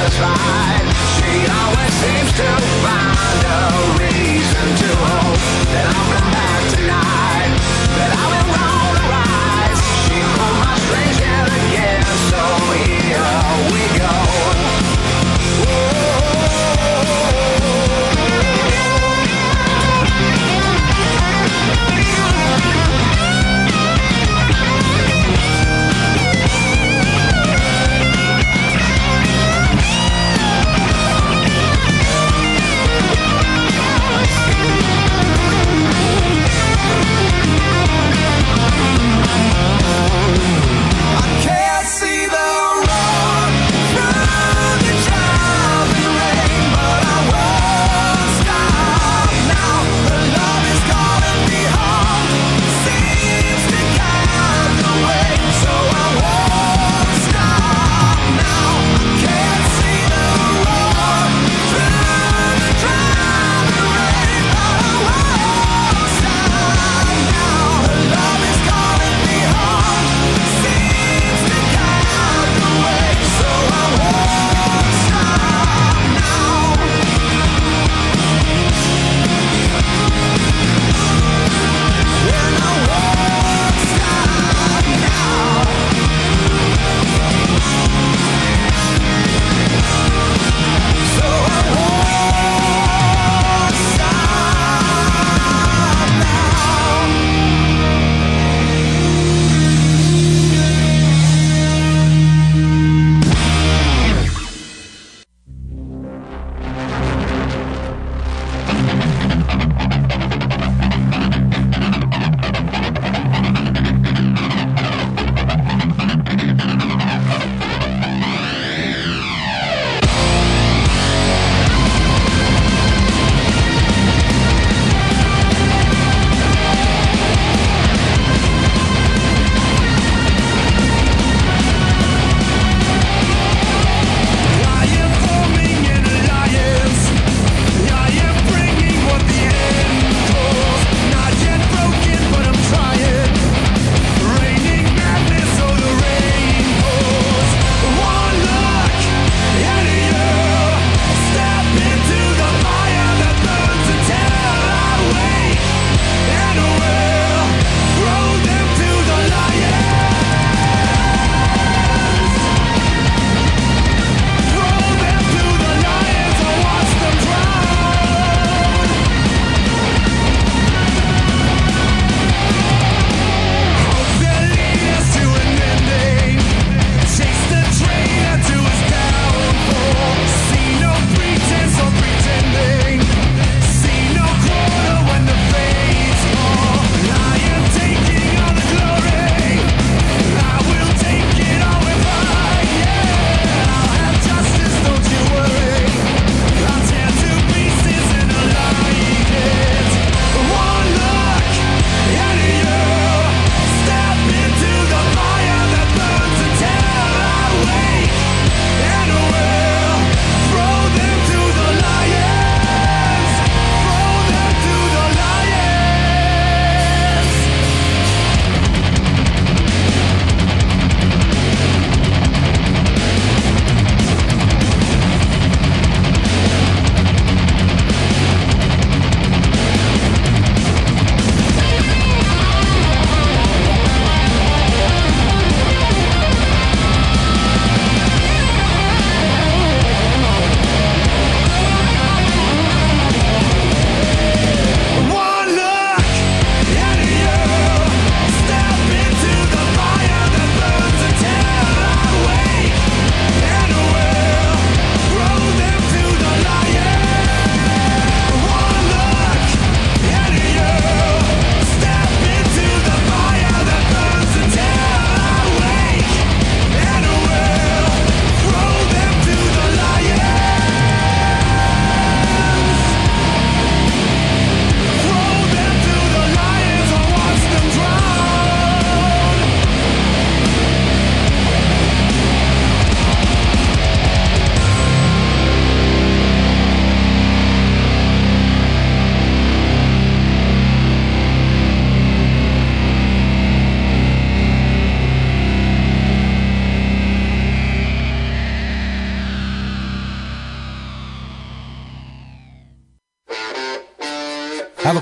satisfied. She always seems to find a reason to hope that I'll come back tonight.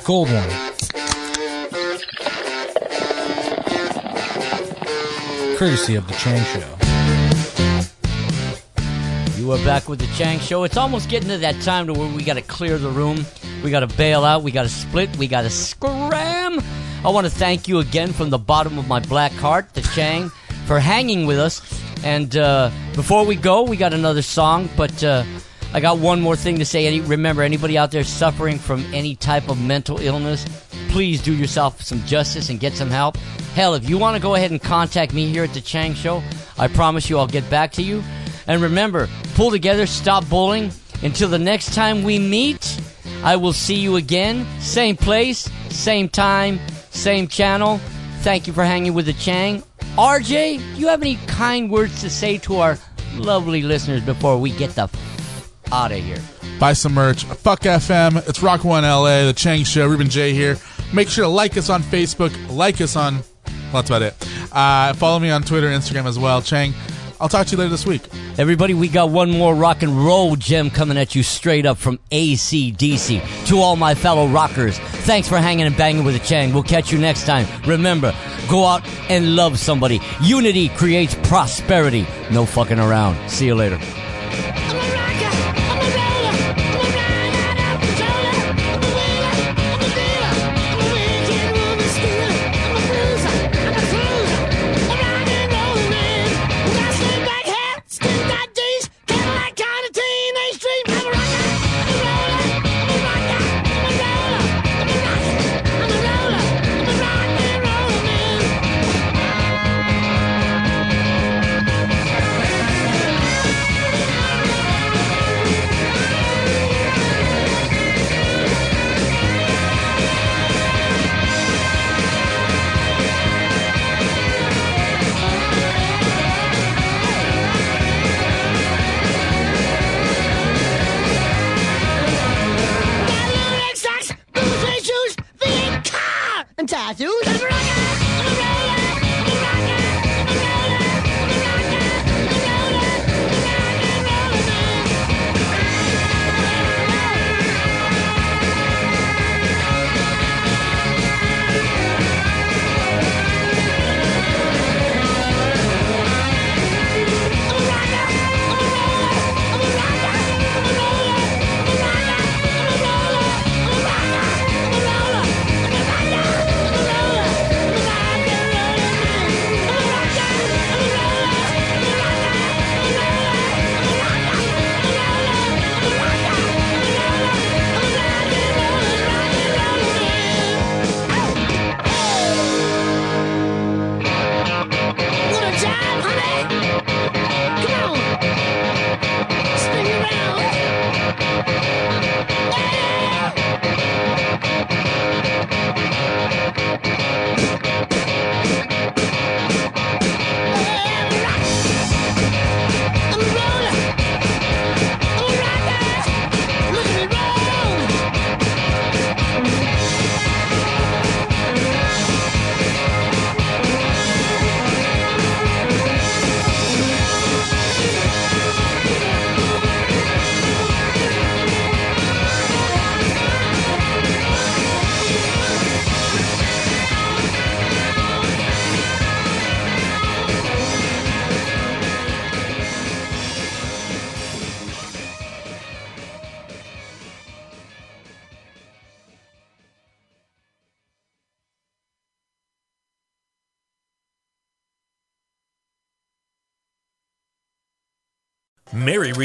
Cold one. Courtesy of the Chang Show. You are back with the Chang Show. It's almost getting to that time to where we got to clear the room. We got to bail out. We got to split. We got to scram. I want to thank you again from the bottom of my black heart, the Chang, for hanging with us. And uh, before we go, we got another song, but uh, I got one more thing to say. Any, remember, anybody out there suffering from any type of mental illness, please do yourself some justice and get some help. Hell, if you want to go ahead and contact me here at the Chang Show, I promise you I'll get back to you. And remember, pull together, stop bullying. Until the next time we meet, I will see you again. Same place, same time, same channel. Thank you for hanging with the Chang. RJ, do you have any kind words to say to our lovely listeners before we get the out of here? Buy some merch. Fuck FM. It's Rock One LA. The Chang Show. Ruben Jay here. Make sure to like us on Facebook. Like us on. Well, that's about it. Uh, follow me on Twitter, Instagram as well. Chang. I'll talk to you later this week. Everybody, we got one more rock and roll gem coming at you straight up from ACDC. To all my fellow rockers, thanks for hanging and banging with the Chang. We'll catch you next time. Remember, go out and love somebody. Unity creates prosperity. No fucking around. See you later.